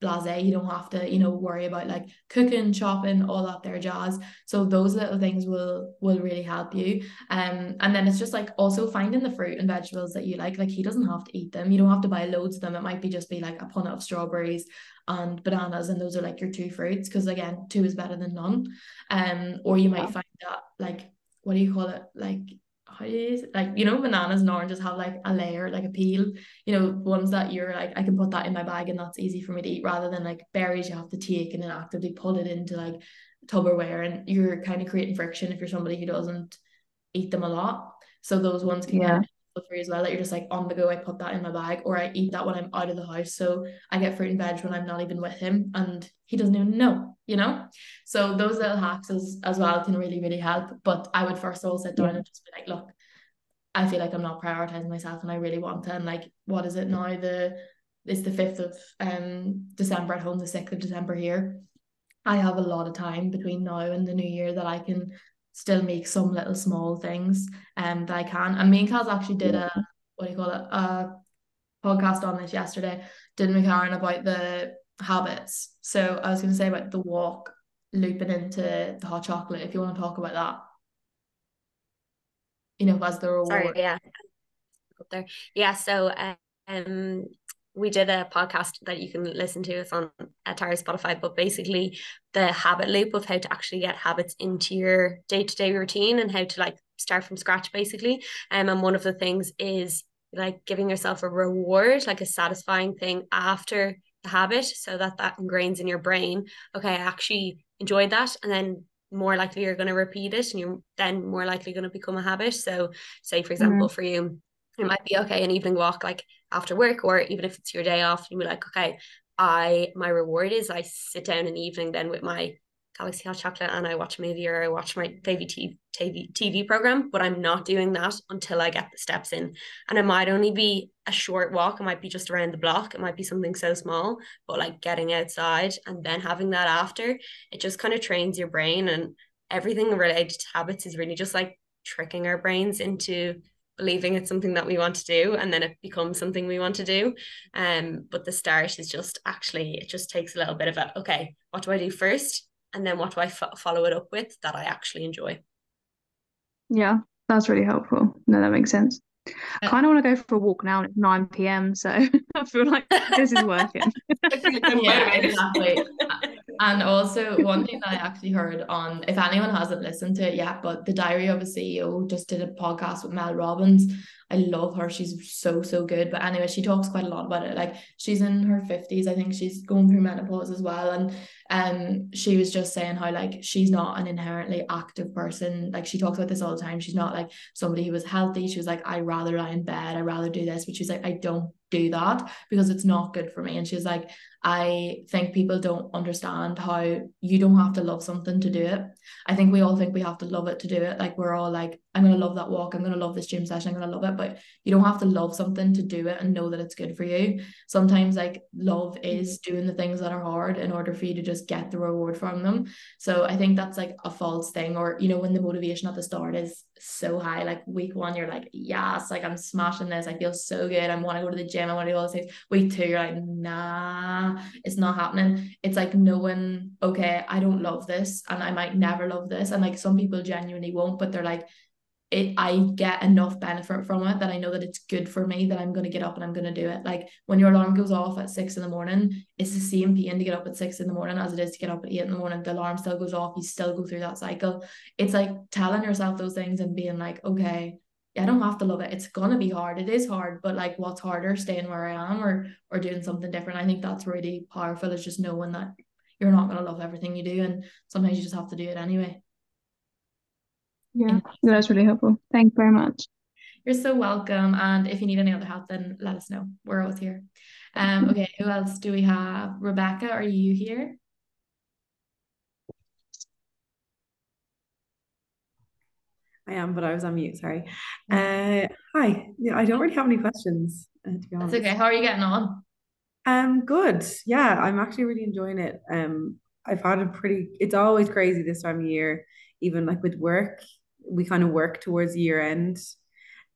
blase. You don't have to, you know, worry about like cooking, chopping, all that there jazz. So those little things will will really help you. Um, and then it's just like also finding the fruit and vegetables that you like. Like he doesn't have to eat them. You don't have to buy loads of them. It might be just be like a punnet of strawberries and bananas and those are like your two fruits because again two is better than none um or you might find that like what do you call it like how do you like you know bananas and oranges have like a layer like a peel. You know ones that you're like I can put that in my bag and that's easy for me to eat rather than like berries you have to take and then actively pull it into like Tupperware and you're kind of creating friction if you're somebody who doesn't eat them a lot. So those ones can yeah for you as well that you're just like on the go I put that in my bag or I eat that when I'm out of the house. So I get fruit and veg when I'm not even with him and he doesn't even know you know? So those little hacks as, as well can really really help. But I would first of all sit down and just be like look I feel like I'm not prioritizing myself and I really want to. And like what is it now? The it's the 5th of um December at home the 6th of December here. I have a lot of time between now and the new year that I can still make some little small things um that I can. And me and Kaz actually did a what do you call it a podcast on this yesterday. didn't we, McCarran about the habits. So I was going to say about the walk looping into the hot chocolate. If you want to talk about that, you know, as the reward. Sorry, yeah. Up there, yeah. So um, we did a podcast that you can listen to. It's on Atari Spotify, but basically the habit loop of how to actually get habits into your day to day routine and how to like start from scratch, basically. Um, and one of the things is like giving yourself a reward, like a satisfying thing after the habit, so that that ingrains in your brain. Okay, I actually enjoyed that, and then more likely you're going to repeat it, and you're then more likely going to become a habit. So, say for example, mm-hmm. for you it might be okay an evening walk like after work or even if it's your day off you'd be like okay I my reward is I sit down in the evening then with my Galaxy Hot Chocolate and I watch a movie or I watch my favorite TV, TV, TV program, but I'm not doing that until I get the steps in. And it might only be a short walk, it might be just around the block, it might be something so small, but like getting outside and then having that after, it just kind of trains your brain and everything related to habits is really just like tricking our brains into believing it's something that we want to do and then it becomes something we want to do um but the start is just actually it just takes a little bit of a okay what do I do first and then what do I f- follow it up with that I actually enjoy. Yeah, that's really helpful. No, that makes sense. I uh, kind of want to go for a walk now at 9 p.m. So <laughs> I feel like this is working. <laughs> yeah, exactly. <laughs> and also, one thing that I actually heard on, if anyone hasn't listened to it yet, but the Diary of a CEO just did a podcast with Mel Robbins. I love her. She's so, so good. But anyway, she talks quite a lot about it. Like she's in her 50s. I think she's going through menopause as well. And um she was just saying how like she's not an inherently active person. Like she talks about this all the time. She's not like somebody who was healthy. She was like, I rather lie in bed, I rather do this. But she's like, I don't do that because it's not good for me. And she's like, I think people don't understand how you don't have to love something to do it. I think we all think we have to love it to do it. Like we're all like, I'm gonna love that walk, I'm gonna love this gym session, I'm gonna love it. But you don't have to love something to do it and know that it's good for you. Sometimes like love is mm-hmm. doing the things that are hard in order for you to just get the reward from them. So I think that's like a false thing. Or, you know, when the motivation at the start is so high, like week one, you're like, yes, like I'm smashing this. I feel so good. I want to go to the gym. I want to do all these things. Week two, you're like, nah, it's not happening. It's like knowing, okay, I don't love this and I might never love this. And like some people genuinely won't, but they're like, it I get enough benefit from it that I know that it's good for me that I'm gonna get up and I'm gonna do it. Like when your alarm goes off at six in the morning, it's the same pain to get up at six in the morning as it is to get up at eight in the morning. The alarm still goes off, you still go through that cycle. It's like telling yourself those things and being like, okay, I don't have to love it. It's gonna be hard. It is hard, but like what's harder, staying where I am or or doing something different. I think that's really powerful is just knowing that you're not gonna love everything you do and sometimes you just have to do it anyway. Yeah, that's really helpful. Thank you very much. You're so welcome. And if you need any other help, then let us know. We're always here. Um, okay, who else do we have? Rebecca, are you here? I am, but I was on mute. Sorry. Uh, hi. Yeah, I don't really have any questions. Uh, to be honest. That's okay. How are you getting on? Um, good. Yeah, I'm actually really enjoying it. Um, I've had a pretty. It's always crazy this time of year, even like with work. We kind of work towards year end,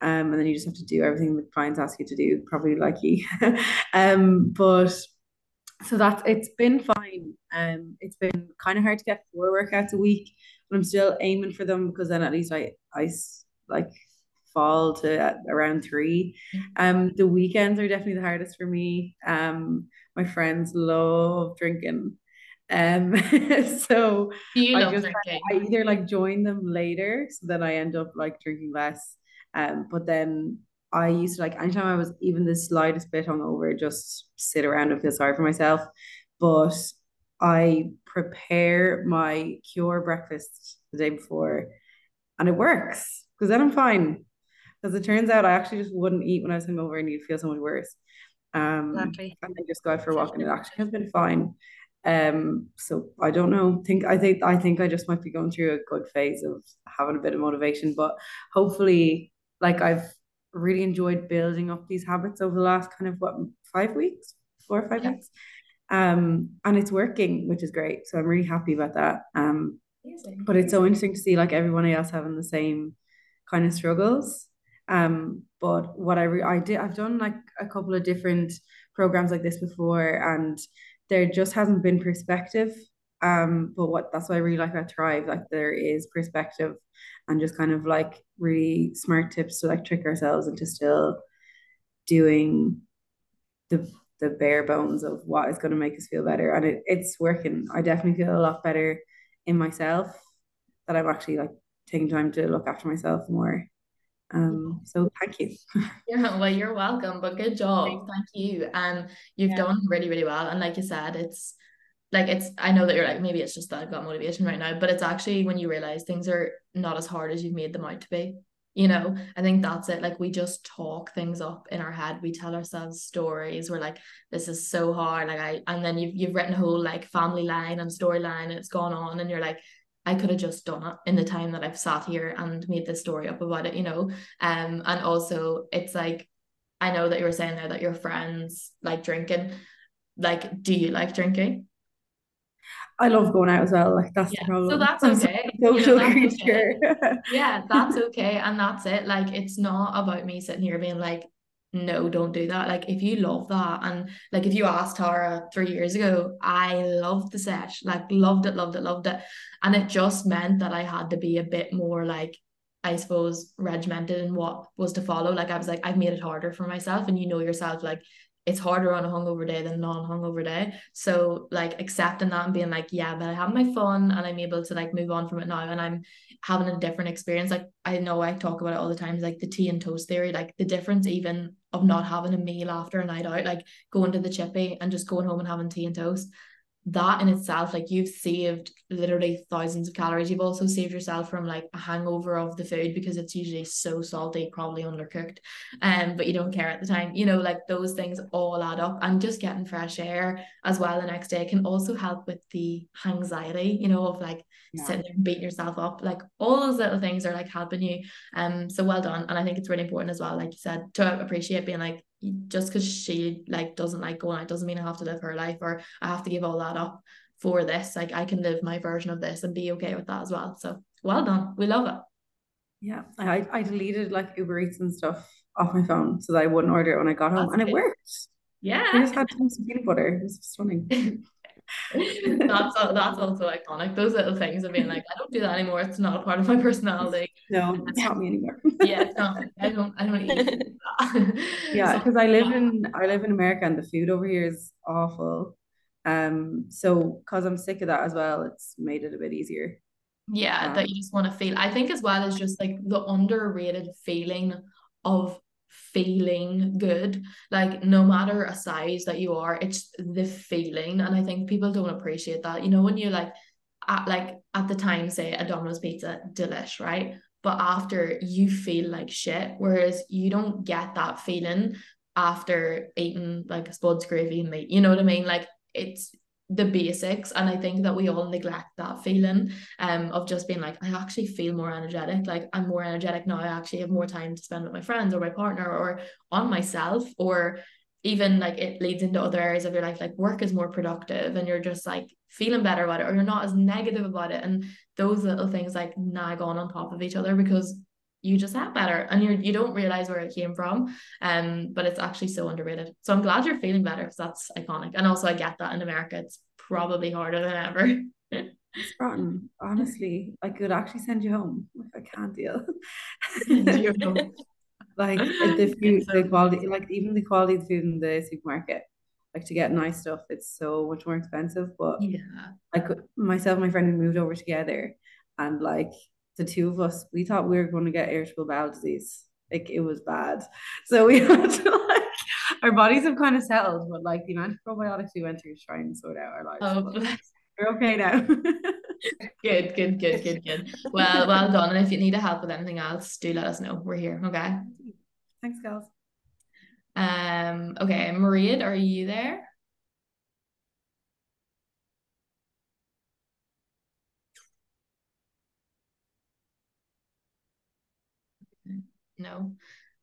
um, and then you just have to do everything the clients ask you to do. Probably like you. <laughs> um, but so that's it's been fine. Um, it's been kind of hard to get four workouts a week but I'm still aiming for them because then at least I I like fall to around three. Um, the weekends are definitely the hardest for me. Um, my friends love drinking. Um, <laughs> so I just drinking? I either like join them later, so then I end up like drinking less. Um, but then I used to like anytime I was even the slightest bit hungover, just sit around and feel sorry for myself. But I prepare my cure breakfast the day before and it works because then I'm fine. Because it turns out I actually just wouldn't eat when I was hungover and you'd feel so much worse. Um, exactly. And then just go out for a walk and it actually has been fine. Um, so I don't know. Think I think I think I just might be going through a good phase of having a bit of motivation, but hopefully, like I've really enjoyed building up these habits over the last kind of what five weeks, four or five yeah. weeks um, and it's working, which is great. So I'm really happy about that. Um, but it's so interesting to see like everyone else having the same kind of struggles. Um, but what I re- I did I've done like a couple of different programs like this before, and there just hasn't been perspective. Um, but what that's what I really like about Thrive, like there is perspective and just kind of like really smart tips to like trick ourselves into still doing the the bare bones of what is going to make us feel better. And it, it's working. I definitely feel a lot better in myself that i'm actually like taking time to look after myself more um so thank you. <laughs> Yeah well you're welcome but good job. Thank you. And you've yeah. done really really well and like you said it's like it's I know that you're like maybe it's just that I've got motivation right now but it's actually when you realize things are not as hard as you've made them out to be you know? I think that's it. Like we just talk things up in our head. We tell ourselves stories. We're like this is so hard. Like i and then you've, you've written a whole like family line and storyline and it's gone on and you're like i could have just done it in the time that i've sat here and made this story up about it you know um and also it's like i know that you were saying there that your friends like drinking like do you like drinking I love going out as well. Like that's yeah. the problem. <laughs> So that's okay. social <laughs> you know, creature. Okay. yeah, that's <laughs> okay. And that's it. Like it's not about me sitting here being like, no, don't do that. Like if you love that, and like if you asked Tara three years ago, I loved the set, like loved it, loved it, loved it, and it just meant that I had to be a bit more like I suppose regimented in what was to follow. Like I was like, I've made it harder for myself, and you know yourself, like it's harder on a hungover day than a non-hungover day. So like accepting that and being like, yeah, but I have my fun and I'm able to like move on from it now and I'm having a different experience. Like I know I talk about it all the time, like the tea and toast theory, like the difference even of not having a meal after a night out, like going to the chippy and just going home and having tea and toast that in itself, like you've saved literally thousands of calories. You've also saved yourself from like a hangover of the food because it's usually so salty, probably undercooked. Um, but you don't care at the time. You know, like those things all add up. And just getting fresh air as well the next day can also help with the anxiety, you know, of like yeah. sitting there and beating yourself up. Like all those little things are like helping you. Um, so well done. And I think it's really important as well, like you said, to appreciate being like just because she like doesn't like going out doesn't mean I have to live her life or I have to give all that up for this. Like I can live my version of this and be okay with that as well. So well done. We love it. Yeah. I, I deleted like Uber Eats and stuff off my phone so that I wouldn't order it when I got home. That's and good. it worked. Yeah. I just had some peanut butter. It was stunning. <laughs> that's that's also iconic. Those little things of being like, I don't do that anymore. It's not a part of my personality. No, it's not me anymore. <laughs> yeah, it's not. I don't. I don't eat that. <laughs> yeah, because I live in I live in America and the food over here is awful. Um, so because I'm sick of that as well, it's made it a bit easier. Yeah, um, that you just want to feel. I think as well as just like the underrated feeling of feeling good. Like no matter a size that you are it's the feeling. And i think people don't appreciate that. You know when you like at like at the time say a domino's pizza delish right? But after you feel like shit whereas you don't get that feeling after eating like a spuds gravy and meat. You know what i mean? Like it's the basics and I think that we all neglect that feeling um of just being like I actually feel more energetic like I'm more energetic now I actually have more time to spend with my friends or my partner or on myself or even like it leads into other areas of your life like work is more productive and you're just like feeling better about it or you're not as negative about it and those little things like nag on on top of each other because you just have better and you're, you don't realize where it came from um but it's actually so underrated. So i'm glad you're feeling better because that's iconic. And also i get that in america it's probably harder than ever. It's <laughs> rotten honestly. I could actually send you home if i can't deal. <laughs> Like the <laughs> food the quality like even the quality of food in the supermarket like to get nice stuff it's so much more expensive but yeah. I could myself and my friend we moved over together and like the two of us, we thought we were going to get irritable bowel disease. Like it was bad. So we <laughs> had to like our bodies have kind of settled, but like the amount of probiotics we went through to try and sort out our lives. Oh, we're okay now. <laughs> good, good, good, good, good. Well, well done. And if you need help with anything else, do let us know. We're here. Okay. Thanks, girls. Um, okay, Maria, are you there? No.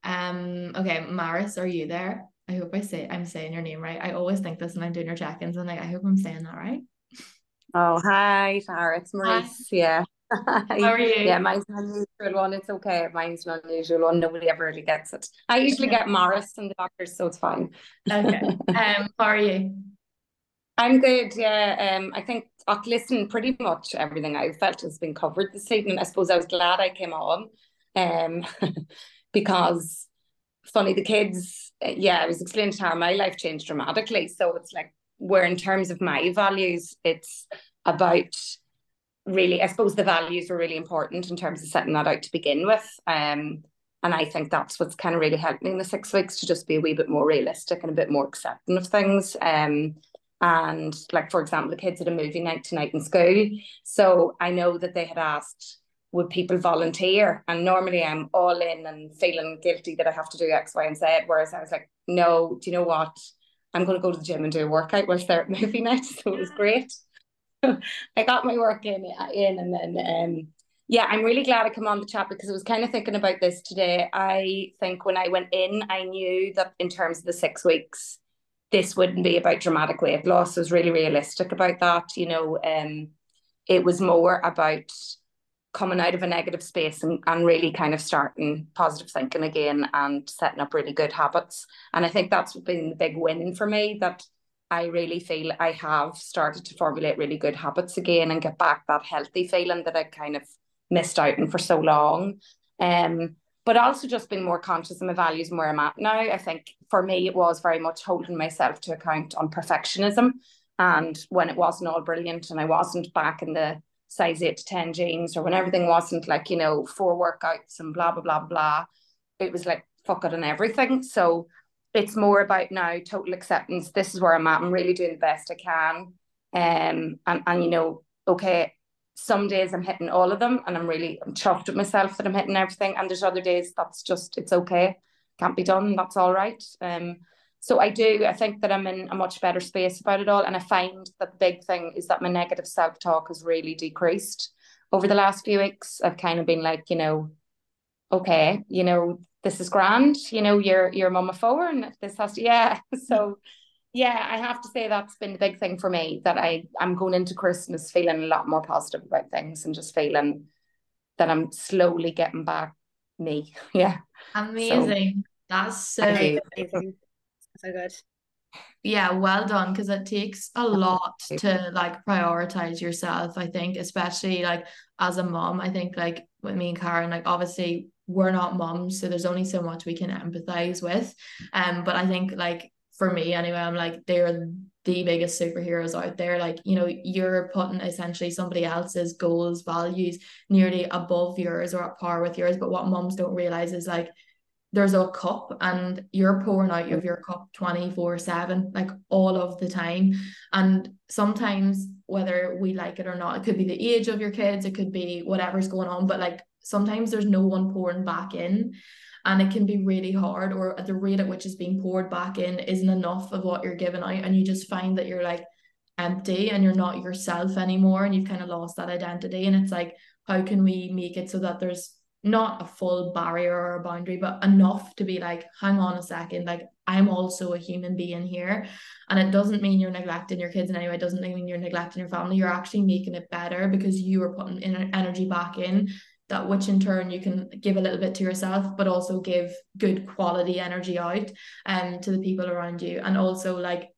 Um, okay, Maris, are you there? I hope I say I'm saying your name right. I always think this when I'm doing your check-ins and like I hope I'm saying that right. Oh hi Tara, it's Maurice. Yeah. <laughs> How are you? Yeah, mine's an unusual one. It's okay. Mine's an unusual one. Nobody ever really gets it. I usually get Morris and the doctors, so it's fine. Okay. <laughs> Um, how are you? I'm good. Yeah. Um, I think listen pretty much everything I felt has been covered this evening. I suppose I was glad I came on um, <laughs> because funny the kids, yeah, I was explaining to her my life changed dramatically. So it's like where in terms of my values, it's about really, I suppose the values were really important in terms of setting that out to begin with. Um, and I think that's what's kind of really helped me in the six weeks to just be a wee bit more realistic and a bit more accepting of things. Um, and like for example, the kids had a movie night tonight in school. So I know that they had asked would people volunteer? And normally I'm all in and feeling guilty that I have to do X, Y, and Z. Whereas I was like, no, do you know what? I'm going to go to the gym and do a workout whilst they're at movie night. So it was great. <laughs> I got my work in, in and then, um, yeah, I'm really glad I come on the chat because I was kind of thinking about this today. I think when I went in, I knew that in terms of the six weeks, this wouldn't be about dramatic weight loss. I was really realistic about that. You know, um, it was more about coming out of a negative space and, and really kind of starting positive thinking again and setting up really good habits. And I think that's been the big win for me that I really feel I have started to formulate really good habits again and get back that healthy feeling that I kind of missed out on for so long. Um, but also just being more conscious of my values and where I'm at now. I think for me, it was very much holding myself to account on perfectionism. And when it wasn't all brilliant and I wasn't back in the size eight to 10 jeans or when everything wasn't like, you know, four workouts and blah, blah, blah, blah, it was like fuck it and everything. So it's more about now total acceptance. This is where I'm at. I'm really doing the best I can. Um, and, and you know, okay, some days I'm hitting all of them and I'm really I'm chuffed with myself that I'm hitting everything. And there's other days that's just it's okay. Can't be done. That's all right. Um so I do, I think that I'm in a much better space about it all. And I find that the big thing is that my negative self-talk has really decreased over the last few weeks. I've kind of been like, you know, okay, you know, this is grand, you know, you're you're a mum of four and this has to yeah. <laughs> So yeah, I have to say that's been the big thing for me that I I'm going into Christmas feeling a lot more positive about things and just feeling that I'm slowly getting back me. <laughs> Yeah. Amazing. So, that's so amazing. So good. Yeah, well done because it takes a lot to like prioritize yourself. I think, especially like as a mom, I think like with me and Karen, like obviously we're not moms, so there's only so much we can empathize with. Um, but I think like for me anyway, I'm like they're the biggest superheroes out there. Like, you know, you're putting essentially somebody else's goals, values nearly above yours or at par with yours. But what moms don't realize is like there's a cup and you're pouring out of your cup 24 7 like all of the time. And sometimes whether we like it or not it could be the age of your kids it could be whatever's going on but like sometimes there's no one pouring back in. And it can be really hard or at the rate at which is being poured back in isn't enough of what you're giving out and you just find that you're like empty and you're not yourself anymore and you've kind of lost that identity. And it's like how can we make it so that there's not a full barrier or a boundary, but enough to be like, hang on a second, like I'm also a human being here. And it doesn't mean you're neglecting your kids in any way, it doesn't mean you're neglecting your family. You're actually making it better because you are putting in energy back in that which in turn you can give a little bit to yourself, but also give good quality energy out um to the people around you. And also like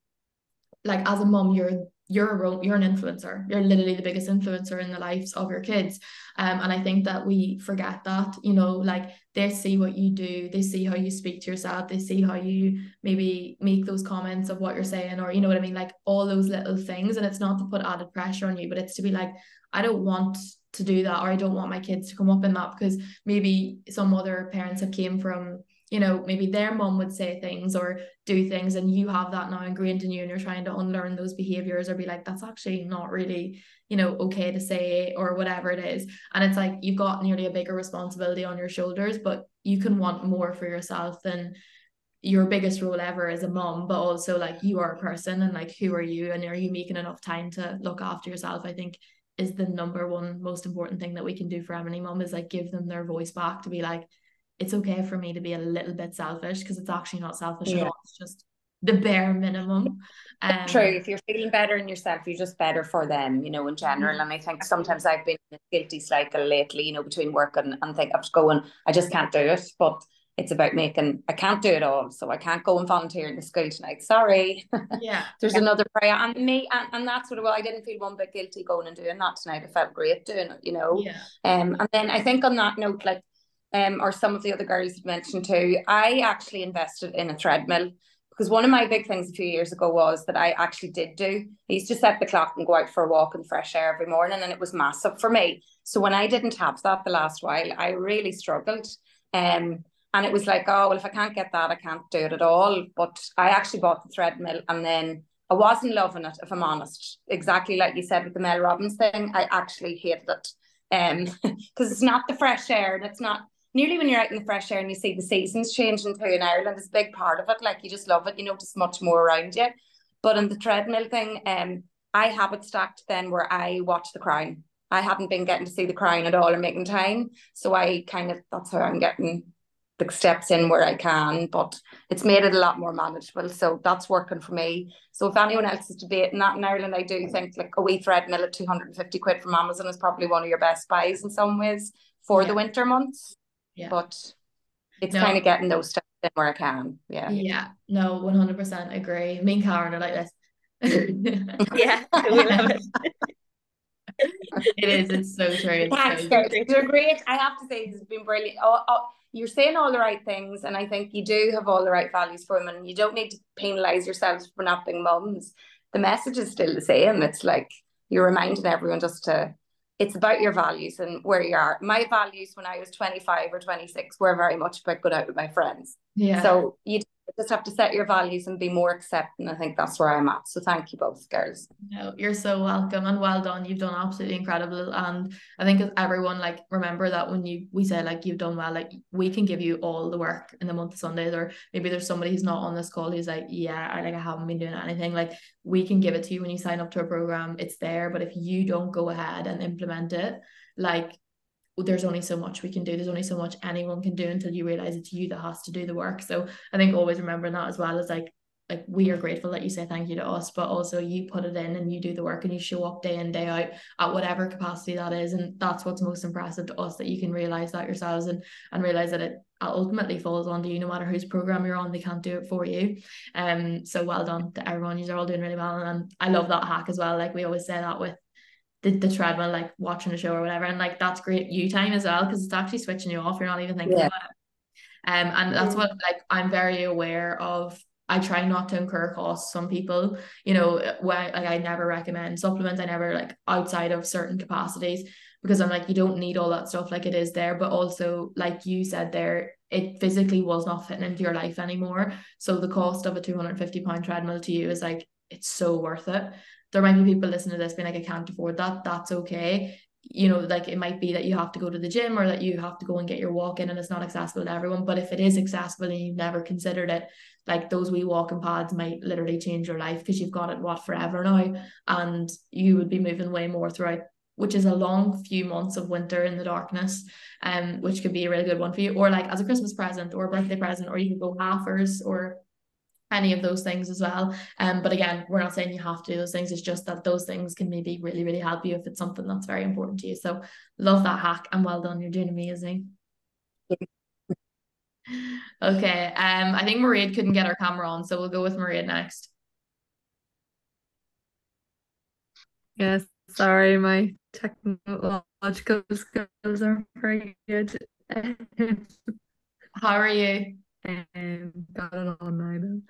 like as a mom, you're you're a role, you're an influencer. You're literally the biggest influencer in the lives of your kids. Um, and I think that we forget that, you know, like they see what you do, they see how you speak to yourself, they see how you maybe make those comments of what you're saying, or you know what I mean, like all those little things. And it's not to put added pressure on you, but it's to be like, I don't want to do that, or I don't want my kids to come up in that because maybe some other parents have came from you know, maybe their mom would say things or do things, and you have that now ingrained in you, and you're trying to unlearn those behaviors or be like, that's actually not really, you know, okay to say or whatever it is. And it's like you've got nearly a bigger responsibility on your shoulders, but you can want more for yourself than your biggest role ever as a mom, but also like you are a person and like who are you and are you making enough time to look after yourself? I think is the number one most important thing that we can do for any mom is like give them their voice back to be like it's okay for me to be a little bit selfish because it's actually not selfish yeah. at all. It's just the bare minimum. Um, True. If you're feeling better in yourself, you're just better for them, you know, in general. Mm-hmm. And I think sometimes I've been in a guilty cycle lately, you know, between work and, and think I'm going, I just can't do it. But it's about making I can't do it all. So I can't go and volunteer in the school tonight. Sorry. <laughs> Yeah. There's yeah. another prayer. And me and, and that's what well, I didn't feel one bit guilty going and doing that tonight. I felt great doing it, you know. Yeah. Um and then I think on that note, like um, or some of the other girls had mentioned too, I actually invested in a treadmill because one of my big things a few years ago was that I actually did do. I used to set the clock and go out for a walk in fresh air every morning, and it was massive for me. So when I didn't have that the last while, I really struggled. Um, and it was like, oh well, if I can't get that, I can't do it at all. But I actually bought the treadmill, and then I wasn't loving it, if I'm honest. Exactly like you said with the Mel Robbins thing, I actually hated it. Um, <laughs> because it's not the fresh air, and it's not nearly when you're out in the fresh air and you see the seasons changing too in Ireland is a big part of it. Like you just love it, you notice much more around you. But in the treadmill thing, um, I have it stacked then where I watch the crown. I haven't been getting to see the crown at all or making time. So I kind of that's how I'm getting the steps in where I can, but it's made it a lot more manageable. So that's working for me. So if anyone else is debating that in Ireland, I do think like a wee threadmill at 250 quid from Amazon is probably one of your best buys in some ways for yeah. the winter months. Yeah. But it's no. kind of getting those steps in where I can. Yeah. Yeah. No, 100% agree. Me and Karen are like this. <laughs> <laughs> yeah, we love it. it is. It's so true. Thanks, so You're great. I have to say, this has been brilliant. Oh, oh, you're saying all the right things, and I think you do have all the right values for women. You don't need to penalize yourselves for not being mums. The message is still the same. It's like you're reminding everyone just to. It's about your values and where you are. My values when I was 25 or 26 were very much about going out with my friends. Yeah. So you just have to set your values and be more accepting. I think that's where I'm at. So thank you both, girls. No, you're so welcome and well done. You've done absolutely incredible. And I think everyone like remember that when you we say like you've done well, like we can give you all the work in the month of Sundays, or maybe there's somebody who's not on this call who's like, yeah, I like I haven't been doing anything. Like we can give it to you when you sign up to a program. It's there, but if you don't go ahead and implement it, like there's only so much we can do. There's only so much anyone can do until you realize it's you that has to do the work. So I think always remembering that as well as like like we are grateful that you say thank you to us, but also you put it in and you do the work and you show up day in, day out at whatever capacity that is. And that's what's most impressive to us that you can realize that yourselves and and realize that it ultimately falls onto you no matter whose program you're on, they can't do it for you. Um so well done to everyone. You're all doing really well. And I love that hack as well. Like we always say that with the, the treadmill, like watching a show or whatever. And like that's great you time as well because it's actually switching you off. You're not even thinking yeah. about it. Um, and that's what like I'm very aware of. I try not to incur costs. Some people, you know, when like I never recommend supplements. I never like outside of certain capacities because I'm like you don't need all that stuff. Like it is there, but also like you said there, it physically was not fitting into your life anymore. So the cost of a 250 pound treadmill to you is like it's so worth it there might be people listening to this being like, I can't afford that. That's okay. You know, like it might be that you have to go to the gym or that you have to go and get your walk in and it's not accessible to everyone. But if it is accessible and you've never considered it, like those wee walking pads might literally change your life because you've got it what forever now. And you would be moving way more throughout which is a long few months of winter in the darkness, um, which could be a really good one for you, or like as a Christmas present or a birthday present, or you could go halfers or any of those things as well. Um, but again, we're not saying you have to do those things. It's just that those things can maybe really, really help you if it's something that's very important to you. So love that hack and well done. You're doing amazing. <laughs> Okay. Um, I think Maria couldn't get her camera on, so we'll go with Maria next. Yes, sorry, my technological skills aren't very good. <laughs> How are you? And got it on now.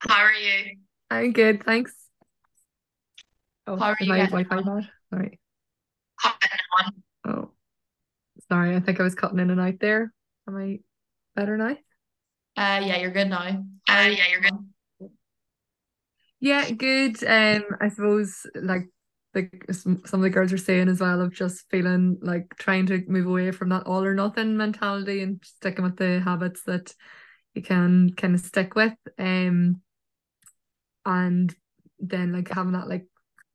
How are you? I'm good, thanks. Oh, How are you? My Wi-Fi bad. Sorry. Oh, sorry. I think I was cutting in and out there. Am I better now? Uh, yeah, you're good now. Uh, yeah, you're good. Yeah, good. Um, I suppose like like some of the girls are saying as well of just feeling like trying to move away from that all or nothing mentality and sticking with the habits that you can kind of stick with um and then like having that like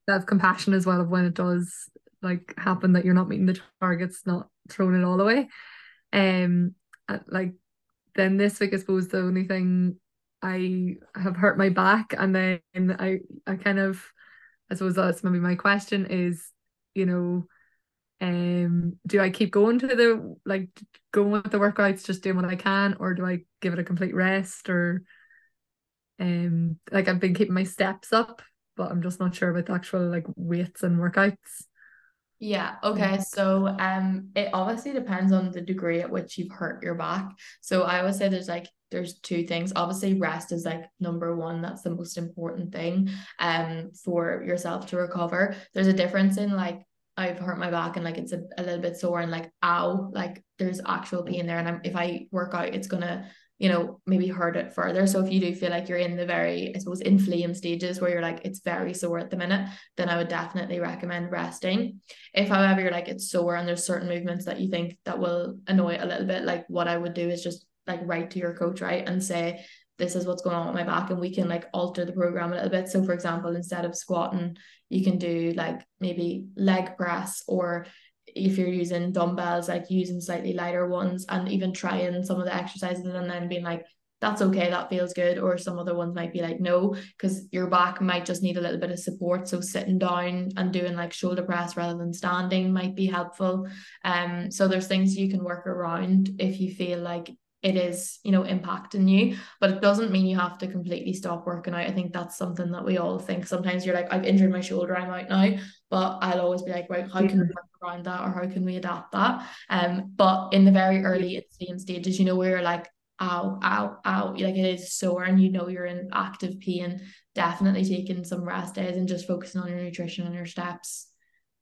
self compassion as well of when it does like happen that you're not meeting the targets not throwing it all away. Um like then this week I suppose the only thing I have hurt my back and then I I kind of I suppose that's maybe my question is, you know, um, do I keep going to the like going with the workouts, just doing what I can, or do I give it a complete rest? Or um, like I've been keeping my steps up, but I'm just not sure about the actual like weights and workouts. Yeah, okay. So um it obviously depends on the degree at which you've hurt your back. So I would say there's like there's two things. Obviously, rest is like number one. That's the most important thing um for yourself to recover. There's a difference in like I've hurt my back and like it's a, a little bit sore and like ow, like there's actual pain there. And I'm, if I work out, it's gonna you know, maybe hurt it further. So if you do feel like you're in the very, I suppose, inflamed stages where you're like, it's very sore at the minute, then I would definitely recommend resting. If, however, you're like, it's sore and there's certain movements that you think that will annoy a little bit, like what I would do is just like write to your coach, right? And say, this is what's going on with my back and we can like alter the program a little bit so for example instead of squatting you can do like maybe leg press or if you're using dumbbells, like using slightly lighter ones and even trying some of the exercises and then being like, that's okay, that feels good. Or some other ones might be like, no, because your back might just need a little bit of support. So sitting down and doing like shoulder press rather than standing might be helpful. Um, so there's things you can work around if you feel like it is, you know, impacting you. But it doesn't mean you have to completely stop working out. I think that's something that we all think. Sometimes you're like, I've injured my shoulder, I'm out now. But I'll always be like, right, how can we work around that or how can we adapt that? Um, but in the very early stages, you know, where you're like ow, ow, ow, like it is sore and you know you're in active pain, definitely taking some rest days and just focusing on your nutrition and your steps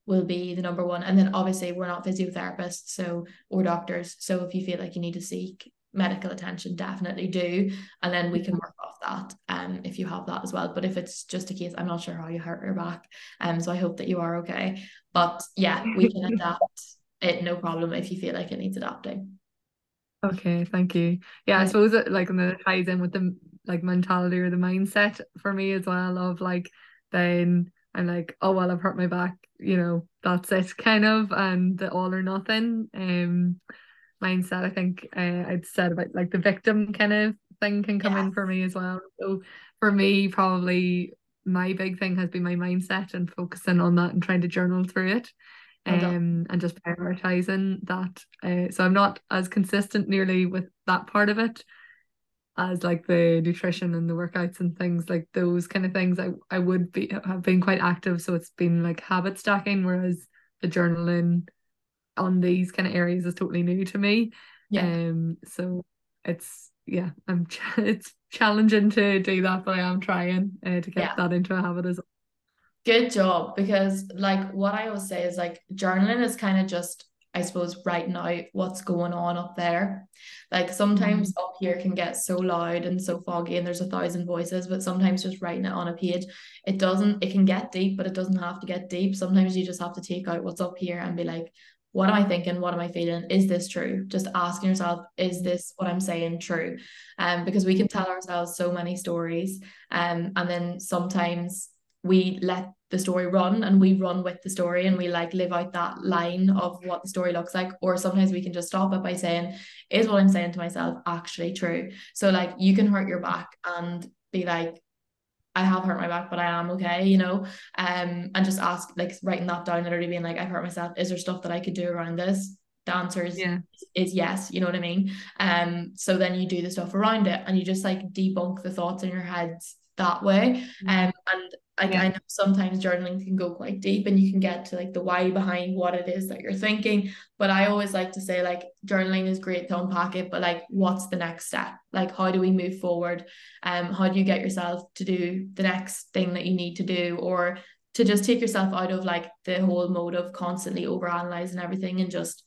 will be the number one. And then obviously we're not physiotherapists, so or doctors. So if you feel like you need to seek medical attention, definitely do. And then we can work off that um if you have that as well. But if it's just a case, I'm not sure how you hurt your back. Um, so I hope that you are okay. But yeah, we can <laughs> adapt it no problem if you feel like it needs adapting. Okay, thank you. Yeah, I suppose it like and then it ties in with the like mentality or the mindset for me as well of like then I'm like, oh well I've hurt my back, you know, that's it kind of and the all or nothing um mindset I think uh, I'd said about like the victim kind of thing can come yes. in for me as well. So for me probably my big thing has been my mindset and focusing on that and trying to journal through it um, and just prioritizing that. Uh, so I'm not as consistent nearly with that part of it as like the nutrition and the workouts and things like those kind of things. I I would be have been quite active, so it's been like habit stacking, whereas the journaling on these kind of areas is totally new to me. Yeah. Um. So it's yeah, I'm <laughs> it's challenging to do that, but I am trying uh, to get yeah. that into a habit as well. Good job. Because like what I always say is like journaling is kind of just I suppose writing out what's going on up there. Like sometimes mm. up here can get so loud and so foggy and there's a thousand voices, but sometimes just writing it on a page, it doesn't, it can get deep, but it doesn't have to get deep. Sometimes you just have to take out what's up here and be like, what am I thinking? What am I feeling? Is this true? Just asking yourself, is this what I'm saying true? Um, because we can tell ourselves so many stories. Um, and then sometimes we let the story run and we run with the story and we like live out that line of what the story looks like or sometimes we can just stop it by saying is what i'm saying to myself actually true so like you can hurt your back and be like I have hurt my back, but I am okay, you know. Um, and just ask, like, writing that down, literally being like, I've hurt myself. Is there stuff that I could do around this? The answer is, yeah. is yes, you know what I mean? Um, so then you do the stuff around it and you just like debunk the thoughts in your heads that way. Mm-hmm. Um, and like yeah. I know sometimes journaling can go quite deep and you can get to like the why behind what it is that you're thinking. But I always like to say like journaling is great to unpack it, but like what's the next step? Like how do we move forward? Um, how do you get yourself to do the next thing that you need to do or to just take yourself out of like the whole mode of constantly over analyzing everything and just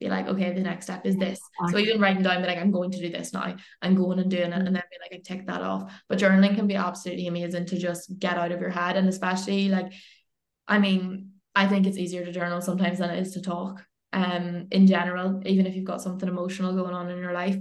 be like, okay, the next step is this. So even writing down, be like, I'm going to do this now. I'm going and doing it, and then be like, I tick that off. But journaling can be absolutely amazing to just get out of your head, and especially like, I mean, I think it's easier to journal sometimes than it is to talk. Um, in general, even if you've got something emotional going on in your life,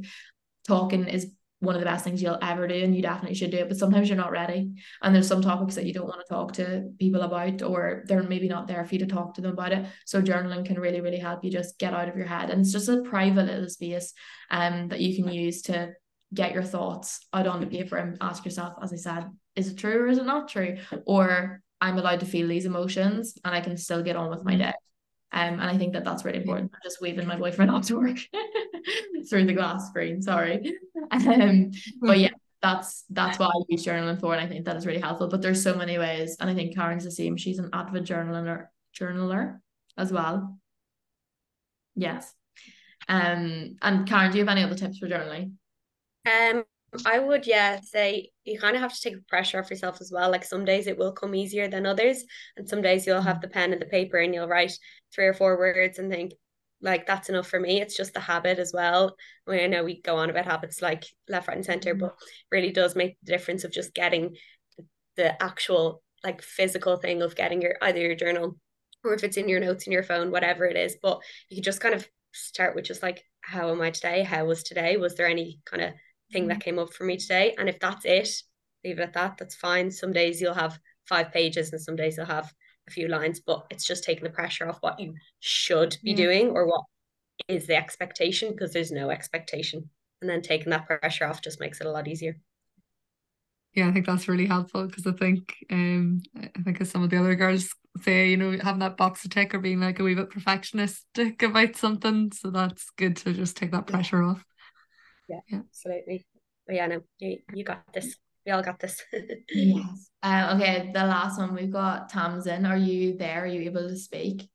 talking is one of the best things you'll ever do and you definitely should do it but sometimes you're not ready and there's some topics that you don't want to talk to people about or they're maybe not there for you to talk to them about it. So journaling can really really help you just get out of your head and it's just a private little space um that you can use to get your thoughts out on the paper and ask yourself as I said is it true or is it not true? Or I'm allowed to feel these emotions and I can still get on with my mm-hmm. day um, and I think that that's really important. I'm just waving my boyfriend <laughs> off to work <laughs> through the glass screen. Sorry. Um, but yeah, that's that's what I use journaling for, and I think that is really helpful. But there's so many ways, and I think Karen's the same. She's an avid journaler, journaler as well. Yes. Um, and Karen, do you have any other tips for journaling? Um, I would, yeah, say you kind of have to take the pressure off yourself as well. Like some days it will come easier than others, and some days you'll have mm. the pen and the paper and you'll write three or four words and think, like, that's enough for me. It's just the habit as well. I mean, I know we go on about habits like left, right, and center, mm. but really does make the difference of just getting the actual, like, physical thing of getting your either your journal or if it's in your notes in your phone, whatever it is. But you can just kind of start with just like, how am I today? How was today? Was there any kind of thing that mm-hmm. came up for me today. And if that's it, leave it at that. That's fine. Some days you'll have five pages and some days you'll have a few lines, but it's just taking the pressure off what you should be yeah. doing or what is the expectation because there's no expectation. And then taking that pressure off just makes it a lot easier. Yeah, I think that's really helpful because I think um I think as some of the other girls say, you know, having that box to tick or being like a wee bit perfectionistic <laughs> about something. So that's good to just take that pressure off. Yeah, yeah. absolutely. But yeah, no, you, you got this. We all got this. <laughs> yes. Uh, okay, the last one we've got Tamsin. Are you there? Are you able to speak?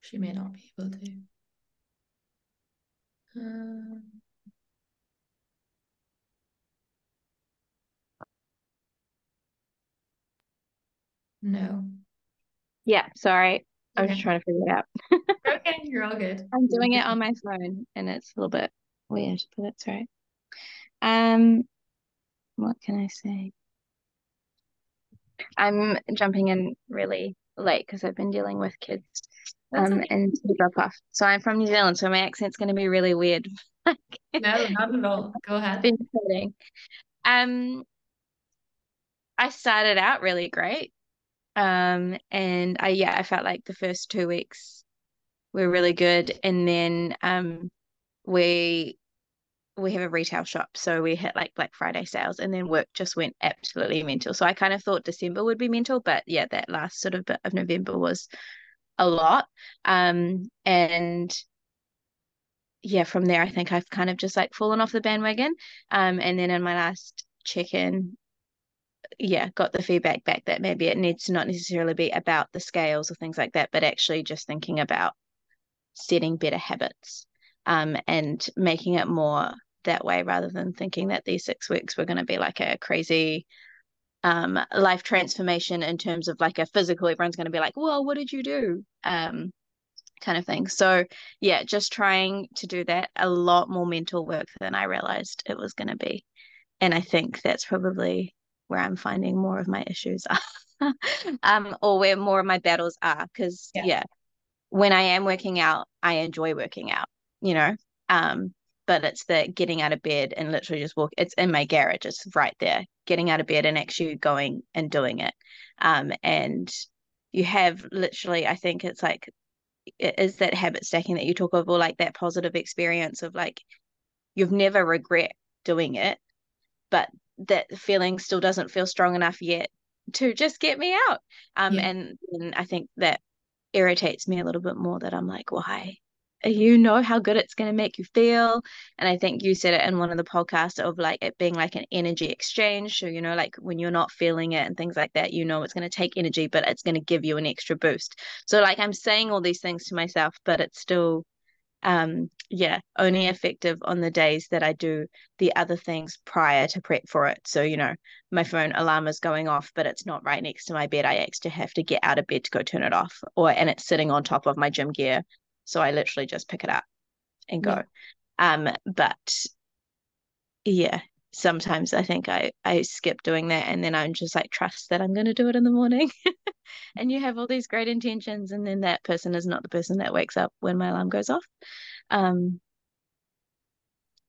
She may not be able to. Uh... No. Yeah, sorry. I was just trying to figure it out. <laughs> okay, you're all good. I'm doing it on my phone and it's a little bit weird, but that's right. Um what can I say? I'm jumping in really late because I've been dealing with kids um okay. and drop off. So I'm from New Zealand, so my accent's gonna be really weird. <laughs> no, not at all. Go ahead. <laughs> Um I started out really great. Um, and I yeah, I felt like the first two weeks were really good, and then um, we we have a retail shop, so we hit like Black Friday sales, and then work just went absolutely mental. So I kind of thought December would be mental, but yeah, that last sort of bit of November was a lot. Um, and yeah, from there, I think I've kind of just like fallen off the bandwagon. Um, and then in my last check in, yeah, got the feedback back that maybe it needs to not necessarily be about the scales or things like that, but actually just thinking about setting better habits um, and making it more that way rather than thinking that these six weeks were going to be like a crazy um, life transformation in terms of like a physical, everyone's going to be like, well, what did you do? Um, kind of thing. So, yeah, just trying to do that a lot more mental work than I realized it was going to be. And I think that's probably where I'm finding more of my issues are, <laughs> um, or where more of my battles are. Because yeah. yeah, when I am working out, I enjoy working out, you know. Um, but it's the getting out of bed and literally just walk. It's in my garage. It's right there. Getting out of bed and actually going and doing it. Um, and you have literally, I think it's like, it is that habit stacking that you talk of, or like that positive experience of like, you've never regret doing it, but that feeling still doesn't feel strong enough yet to just get me out. Um, yeah. and, and I think that irritates me a little bit more that I'm like, why? You know how good it's going to make you feel. And I think you said it in one of the podcasts of like it being like an energy exchange. So, you know, like when you're not feeling it and things like that, you know, it's going to take energy, but it's going to give you an extra boost. So, like, I'm saying all these things to myself, but it's still um yeah only effective on the days that i do the other things prior to prep for it. So you know my phone alarm is going off but it's not right next to my bed. I actually have to get out of bed to go turn it off or and it's sitting on top of my gym gear. So i literally just pick it up and go. Yeah. um but yeah sometimes i think i i skip doing that and then i'm just like trust that i'm going to do it in the morning. <laughs> And you have all these great intentions and then that person is not the person that wakes up when my alarm goes off. Um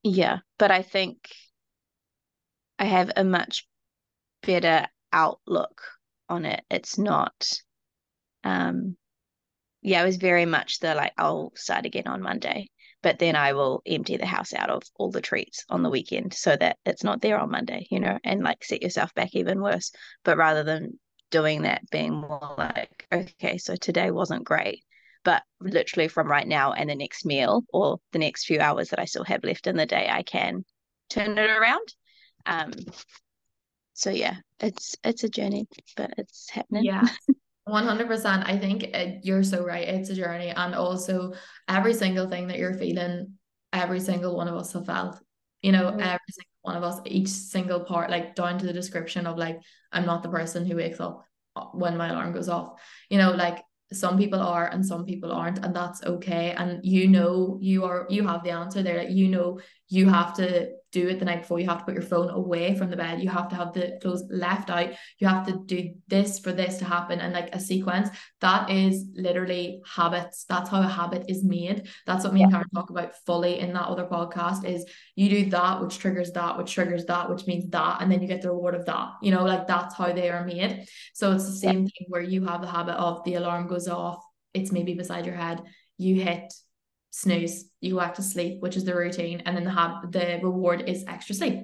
yeah but i think i have a much better outlook on it. It's not um yeah it was very much the like i'll start again on monday but then I will empty the house out of all the treats on the weekend so that it's not there on Monday, you know, and like set yourself back even worse. But rather than doing that, being more like, okay, so today wasn't great, but literally from right now and the next meal or the next few hours that I still have left in the day, I can turn it around. Um, so yeah, it's it's a journey, but it's happening. Yeah. <laughs> 100% i think it, you're so right it's a journey and also every single thing that you're feeling every single one of us have felt. You know mm-hmm. every single one of us each single part like down to the description of like i'm not the person who wakes up when my alarm goes off. You know like some people are and some people aren't and that's okay and you know you are you have the answer there like you know you have to do it the night before. You have to put your phone away from the bed. You have to have the clothes left out. You have to do this for this to happen and like a sequence. That is literally habits. That's how a habit is made. That's what me yeah. and Karen talk about fully in that other podcast is you do that, which triggers that, which triggers that, which means that, and then you get the reward of that. You know, like that's how they are made. So it's the same yeah. thing where you have the habit of the alarm goes off, it's maybe beside your head, you hit snooze, you go back to sleep, which is the routine, and then the hab- the reward is extra sleep.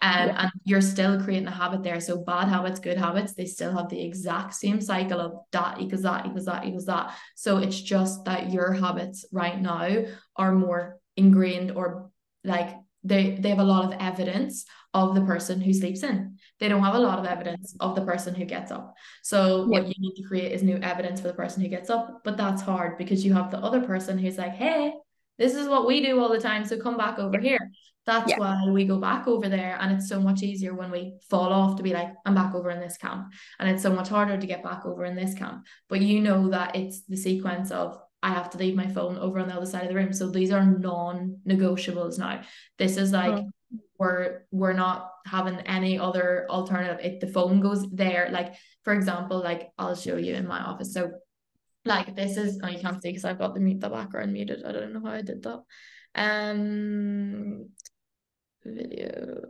Um, yeah. and you're still creating a habit there. So bad habits, good habits, they still have the exact same cycle of that equals that equals that equals that. So it's just that your habits right now are more ingrained or like they they have a lot of evidence of the person who sleeps in. They don't have a lot of evidence of the person who gets up. So what you need to create is new evidence for the person who gets up, but that's hard because you have the other person who's like, "Hey, this is what we do all the time, so come back over here." That's yeah. why we go back over there and it's so much easier when we fall off to be like, I'm back over in this camp. And it's so much harder to get back over in this camp. But you know that it's the sequence of I have to leave my phone over on the other side of the room. So these are non-negotiables now. This is like oh we're we're not having any other alternative if the phone goes there like for example like i'll show you in my office so like this is oh you can't see because i've got the mute the background muted i don't know how i did that um video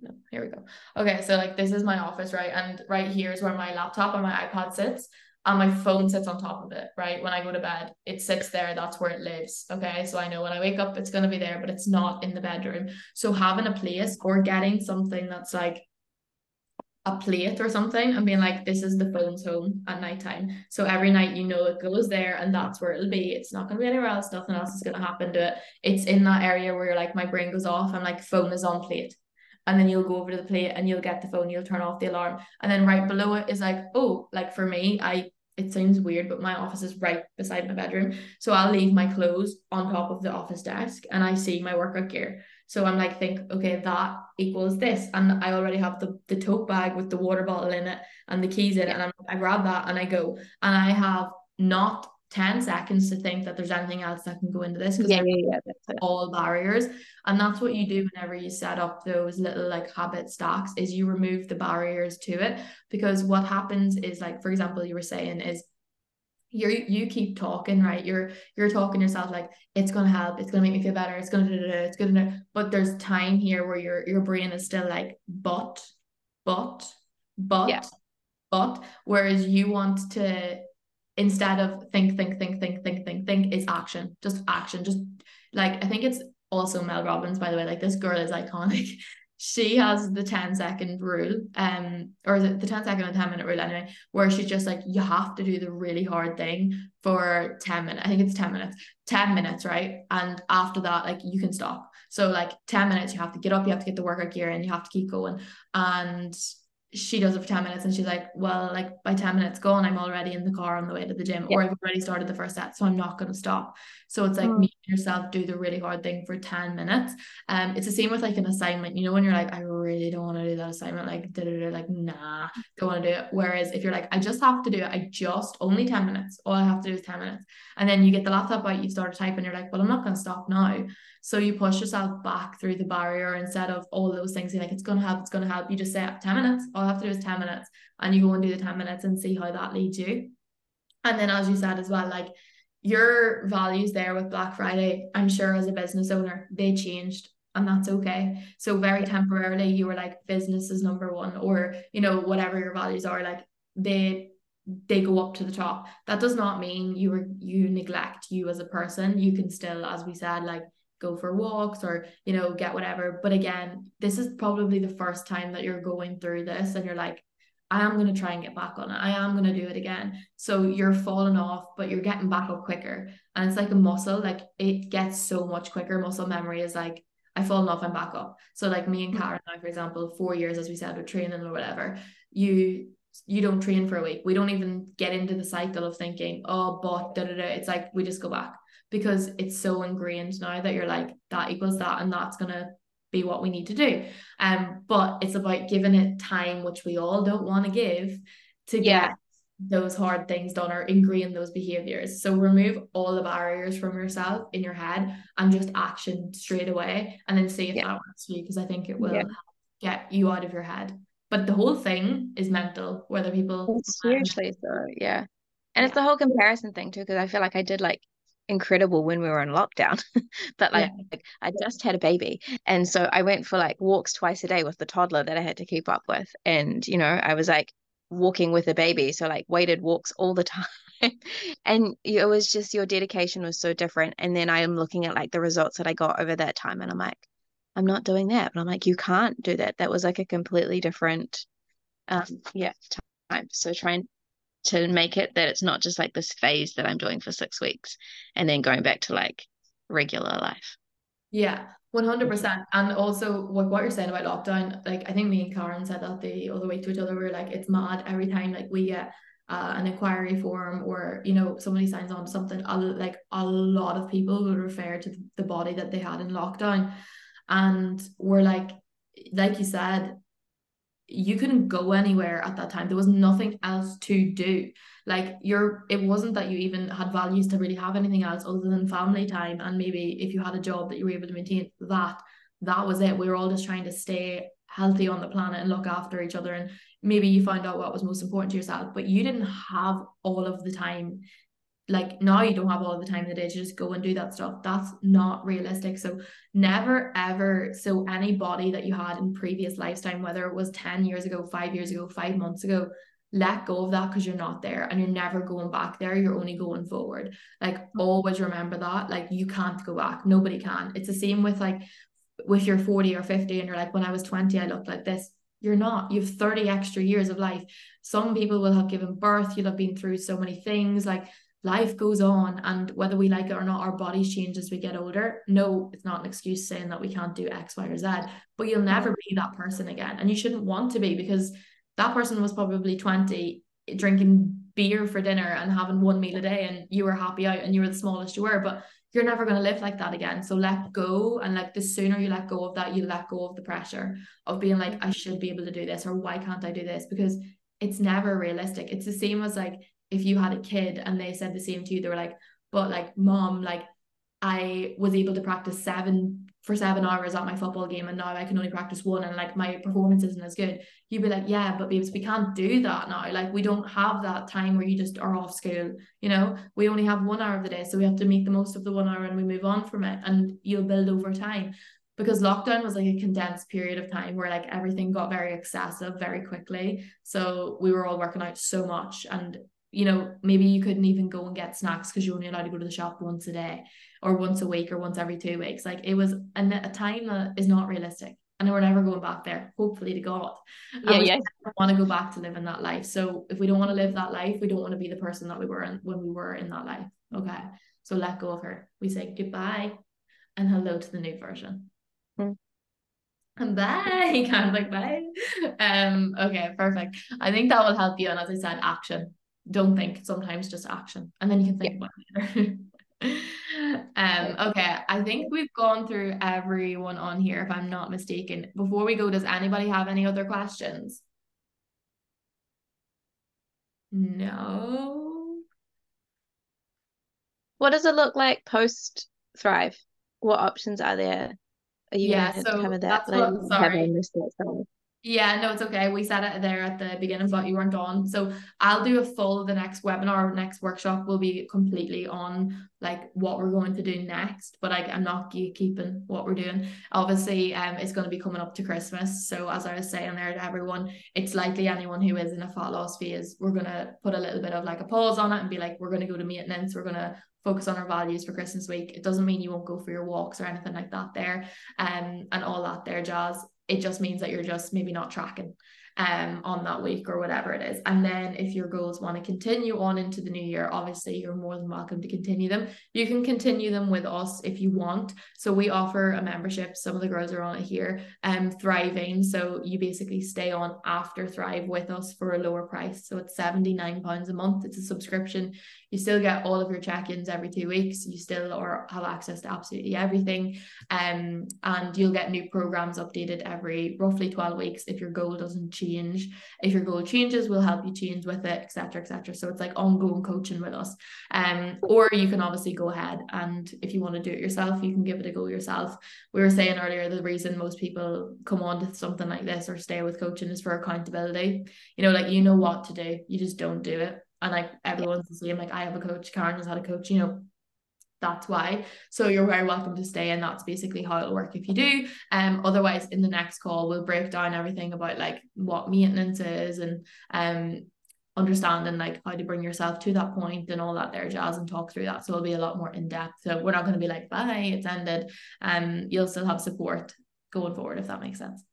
no here we go okay so like this is my office right and right here is where my laptop and my ipad sits and my phone sits on top of it, right? When I go to bed, it sits there, that's where it lives. Okay. So I know when I wake up, it's going to be there, but it's not in the bedroom. So having a place or getting something that's like a plate or something and being like, this is the phone's home at nighttime. So every night you know it goes there and that's where it'll be. It's not going to be anywhere else. Nothing else is going to happen to it. It's in that area where like my brain goes off and like phone is on plate and then you'll go over to the plate and you'll get the phone you'll turn off the alarm and then right below it is like oh like for me i it sounds weird, but my office is right beside my bedroom. So I'll leave my clothes on top of the office desk and I see my workout gear. So I'm like, think, okay, that equals this. And I already have the, the tote bag with the water bottle in it and the keys in it. And I'm, I grab that and I go. And I have not 10 seconds to think that there's anything else that can go into this because yeah, yeah, yeah, all barriers and that's what you do whenever you set up those little like habit stacks is you remove the barriers to it because what happens is like for example you were saying is you you keep talking right you're you're talking yourself like it's gonna help it's gonna make me feel better it's gonna do it's gonna but there's time here where your your brain is still like but but but yeah. but whereas you want to instead of think, think, think, think, think, think, think, is action. Just action. Just like I think it's also Mel Robbins, by the way. Like this girl is iconic. <laughs> she has the 10 second rule, um, or the, the 10 second and 10 minute rule anyway, where she's just like, you have to do the really hard thing for 10 minutes. I think it's 10 minutes, 10 minutes, right? And after that, like you can stop. So like 10 minutes, you have to get up, you have to get the workout gear and you have to keep going. And she does it for 10 minutes and she's like, well, like by 10 minutes gone, I'm already in the car on the way to the gym, yeah. or I've already started the first set, so I'm not going to stop. So it's like me and yourself do the really hard thing for 10 minutes. Um, it's the same with like an assignment, you know, when you're like, I really don't want to do that assignment, like, da, da, da, like, nah, don't want to do it. Whereas if you're like, I just have to do it, I just only 10 minutes, all I have to do is 10 minutes. And then you get the laptop out, you start typing, you're like, well, I'm not going to stop now. So you push yourself back through the barrier instead of all those things. You're like, it's going to help, it's going to help. You just say 10 minutes. All I have to do is 10 minutes. And you go and do the 10 minutes and see how that leads you. And then, as you said as well, like your values there with Black Friday, I'm sure as a business owner, they changed and that's okay. So very temporarily you were like business is number one or you know whatever your values are like they they go up to the top. That does not mean you were you neglect you as a person. You can still as we said like go for walks or you know get whatever but again this is probably the first time that you're going through this and you're like I am going to try and get back on it. I am going to do it again. So you're falling off, but you're getting back up quicker. And it's like a muscle, like it gets so much quicker. Muscle memory is like, I've fallen off, I'm back up. So like me and mm-hmm. Karen now, for example, four years, as we said, with training or whatever, you you don't train for a week. We don't even get into the cycle of thinking, oh, but da da da. It's like we just go back because it's so ingrained now that you're like that equals that and that's gonna be what we need to do um but it's about giving it time which we all don't want to give to get those hard things done or ingrain those behaviors. So remove all the barriers from yourself in your head and just action straight away and then see if yeah. that works for you because I think it will yeah. get you out of your head. But the whole thing is mental, whether people it's hugely so, yeah. And it's the whole comparison thing too, because I feel like I did like incredible when we were in lockdown <laughs> but like, yeah. like, i just had a baby and so i went for like walks twice a day with the toddler that i had to keep up with and you know i was like walking with a baby so like weighted walks all the <laughs> time and it was just your dedication was so different and then i am looking at like the results that i got over that time and i'm like i'm not doing that but i'm like you can't do that that was like a completely different um yeah time so trying to make it that it's not just like this phase that i'm doing for six weeks and then going back to like regular life. Yeah 100% and also what, what you're saying about lockdown like i think me and karen said that the other week to each other we are like it's mad every time like we get uh, an inquiry form or you know somebody signs on to something a, like a lot of people would refer to the body that they had in lockdown. And we're like like you said you couldn't go anywhere at that time. There was nothing else to do. Like you're it wasn't that you even had values to really have anything else other than family time and maybe if you had a job that you were able to maintain that that was it. We were all just trying to stay healthy on the planet and look after each other and maybe you found out what was most important to yourself but you didn't have all of the time like now you don't have all the time in the day to just go and do that stuff. That's not realistic. So never ever so any body that you had in previous lifetime whether it was 10 years ago 5 years ago 5 months ago let go of that because you're not there and you're never going back there. You're only going forward. Like mm-hmm. always remember that. Like you can't go back. Nobody can. It's the same with like with your 40 or 50 and you're like when I was 20 I looked like this. You're not. You have 30 extra years of life. Some people will have given birth. You'll have been through so many things. Like life goes on and whether we like it or not our bodies change as we get older. No it's not an excuse saying that we can't do x y or z but you'll never be that person again. And you shouldn't want to be because that person was probably 20 drinking beer for dinner and having one meal a day and you were happy out and you were the smallest you were but you're never going to live like that again. So let go and like the sooner you let go of that you let go of the pressure of being like I should be able to do this or why can't I do this? Because it's never realistic. It's the same as like if you had a kid and they said the same to you, they were like, but like mom, like I was able to practice seven for seven hours at my football game and now I can only practice one and like my performance isn't as good. You'd be like, yeah, but babes, we can't do that now. Like we don't have that time where you just are off school. You know, we only have one hour of the day. So we have to make the most of the one hour and we move on from it and you'll build over time. Because lockdown was like a condensed period of time where like everything got very excessive very quickly. So we were all working out so much and you know, maybe you couldn't even go and get snacks because you're only allowed to go to the shop once a day or once a week or once every two weeks. Like it was a, a time that is not realistic. And we're never going back there, hopefully to God. Yeah, yeah. want to go back to living that life. So if we don't want to live that life, we don't want to be the person that we were in, when we were in that life. Okay. So let go of her. We say goodbye and hello to the new version. Hmm. And bye, kind of like bye. Um, okay, perfect. I think that will help you. And as I said, action don't think sometimes just action and then you can think yeah. about it <laughs> um okay i think we've gone through everyone on here if i'm not mistaken. Before we go does anybody have any other questions? No. What does it look like post thrive what options are there? Are you yeah so that? that's what, sorry. Yeah, no, it's okay. We said it there at the beginning, but you weren't on. So I'll do a full the next webinar, next workshop will be completely on like what we're going to do next. But I, I'm not keeping what we're doing. Obviously, um, it's going to be coming up to Christmas. So as I was saying there to everyone, it's likely anyone who is in a fat loss phase, we're gonna put a little bit of like a pause on it and be like, we're gonna go to maintenance. We're gonna focus on our values for Christmas week. It doesn't mean you won't go for your walks or anything like that there, um, and all that there, Jazz it just means that you're just maybe not tracking um on that week or whatever it is. And then if your goals want to continue on into the new year obviously you're more than welcome to continue them. You can continue them with us if you want. So we offer a membership. Some of the girls are on it here um thriving. So you basically stay on after thrive with us for a lower price. So it's 79 pounds a month. It's a subscription you still get all of your check-ins every two weeks. You still or have access to absolutely everything. Um and you'll get new programs updated every roughly 12 weeks if your goal doesn't change. If your goal changes we'll help you change with it etc etc so it's like ongoing coaching with us. Um or you can obviously go ahead and if you want to do it yourself you can give it a go yourself. We were saying earlier the reason most people come on to something like this or stay with coaching is for accountability. You know like you know what to do you just don't do it and like everyone's the same like I have a coach Karen has had a coach you know that's why. So you're very welcome to stay and that's basically how it'll work if you do. Um otherwise in the next call we'll break down everything about like what maintenance is and um understanding like how to bring yourself to that point and all that there jazz and talk through that. So it'll be a lot more in depth so we're not going to be like bye it's ended. Um you'll still have support going forward if that makes sense.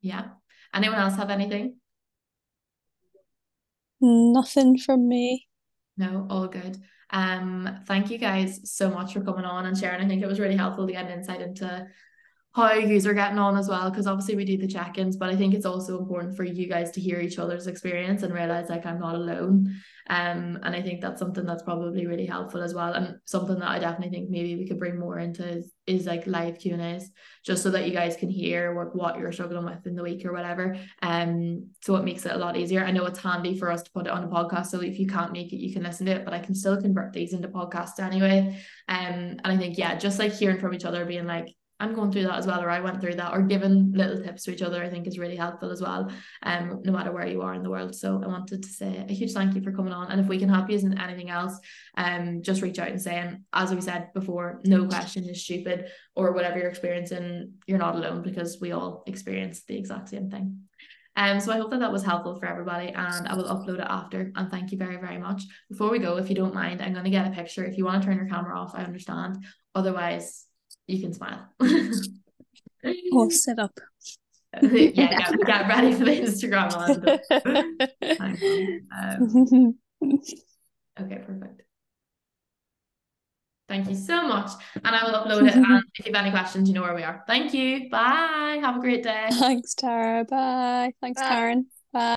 Yeah. Anyone else have anything nothing from me. No all good. Um thank you guys so much for coming on and sharing. I think it was really helpful to get an insight into how you guys are getting on as well because obviously we do the check-ins but I think it's also important for you guys to hear each other's experience and realize like I'm not alone. Um and I think that's something that's probably really helpful as well and something that I definitely think maybe we could bring more into is, is like live Q and A's just so that you guys can hear what, what you're struggling with in the week or whatever. Um so it makes it a lot easier. I know it's handy for us to put it on a podcast so if you can't make it you can listen to it but I can still convert these into podcasts anyway. Um and I think yeah just like hearing from each other being like I'm going through that as well, or I went through that, or giving little tips to each other, I think is really helpful as well, um, no matter where you are in the world. So I wanted to say a huge thank you for coming on. And if we can help you in anything else, um, just reach out and say, and as we said before, no question is stupid, or whatever you're experiencing, you're not alone because we all experience the exact same thing. Um, so I hope that that was helpful for everybody and I will upload it after and thank you very very much. Before we go, if you don't mind, I'm going to get a picture. If you want to turn your camera off, I understand. Otherwise, you can smile. <laughs> or sit up. yeah, <laughs> yeah, get ready for the Instagram um, okay, perfect. Thank you so much. And I will upload it. And if you have any questions, you know where we are. Thank you. Bye. Have a great day. Thanks, Tara. Bye. Thanks, Bye. Karen.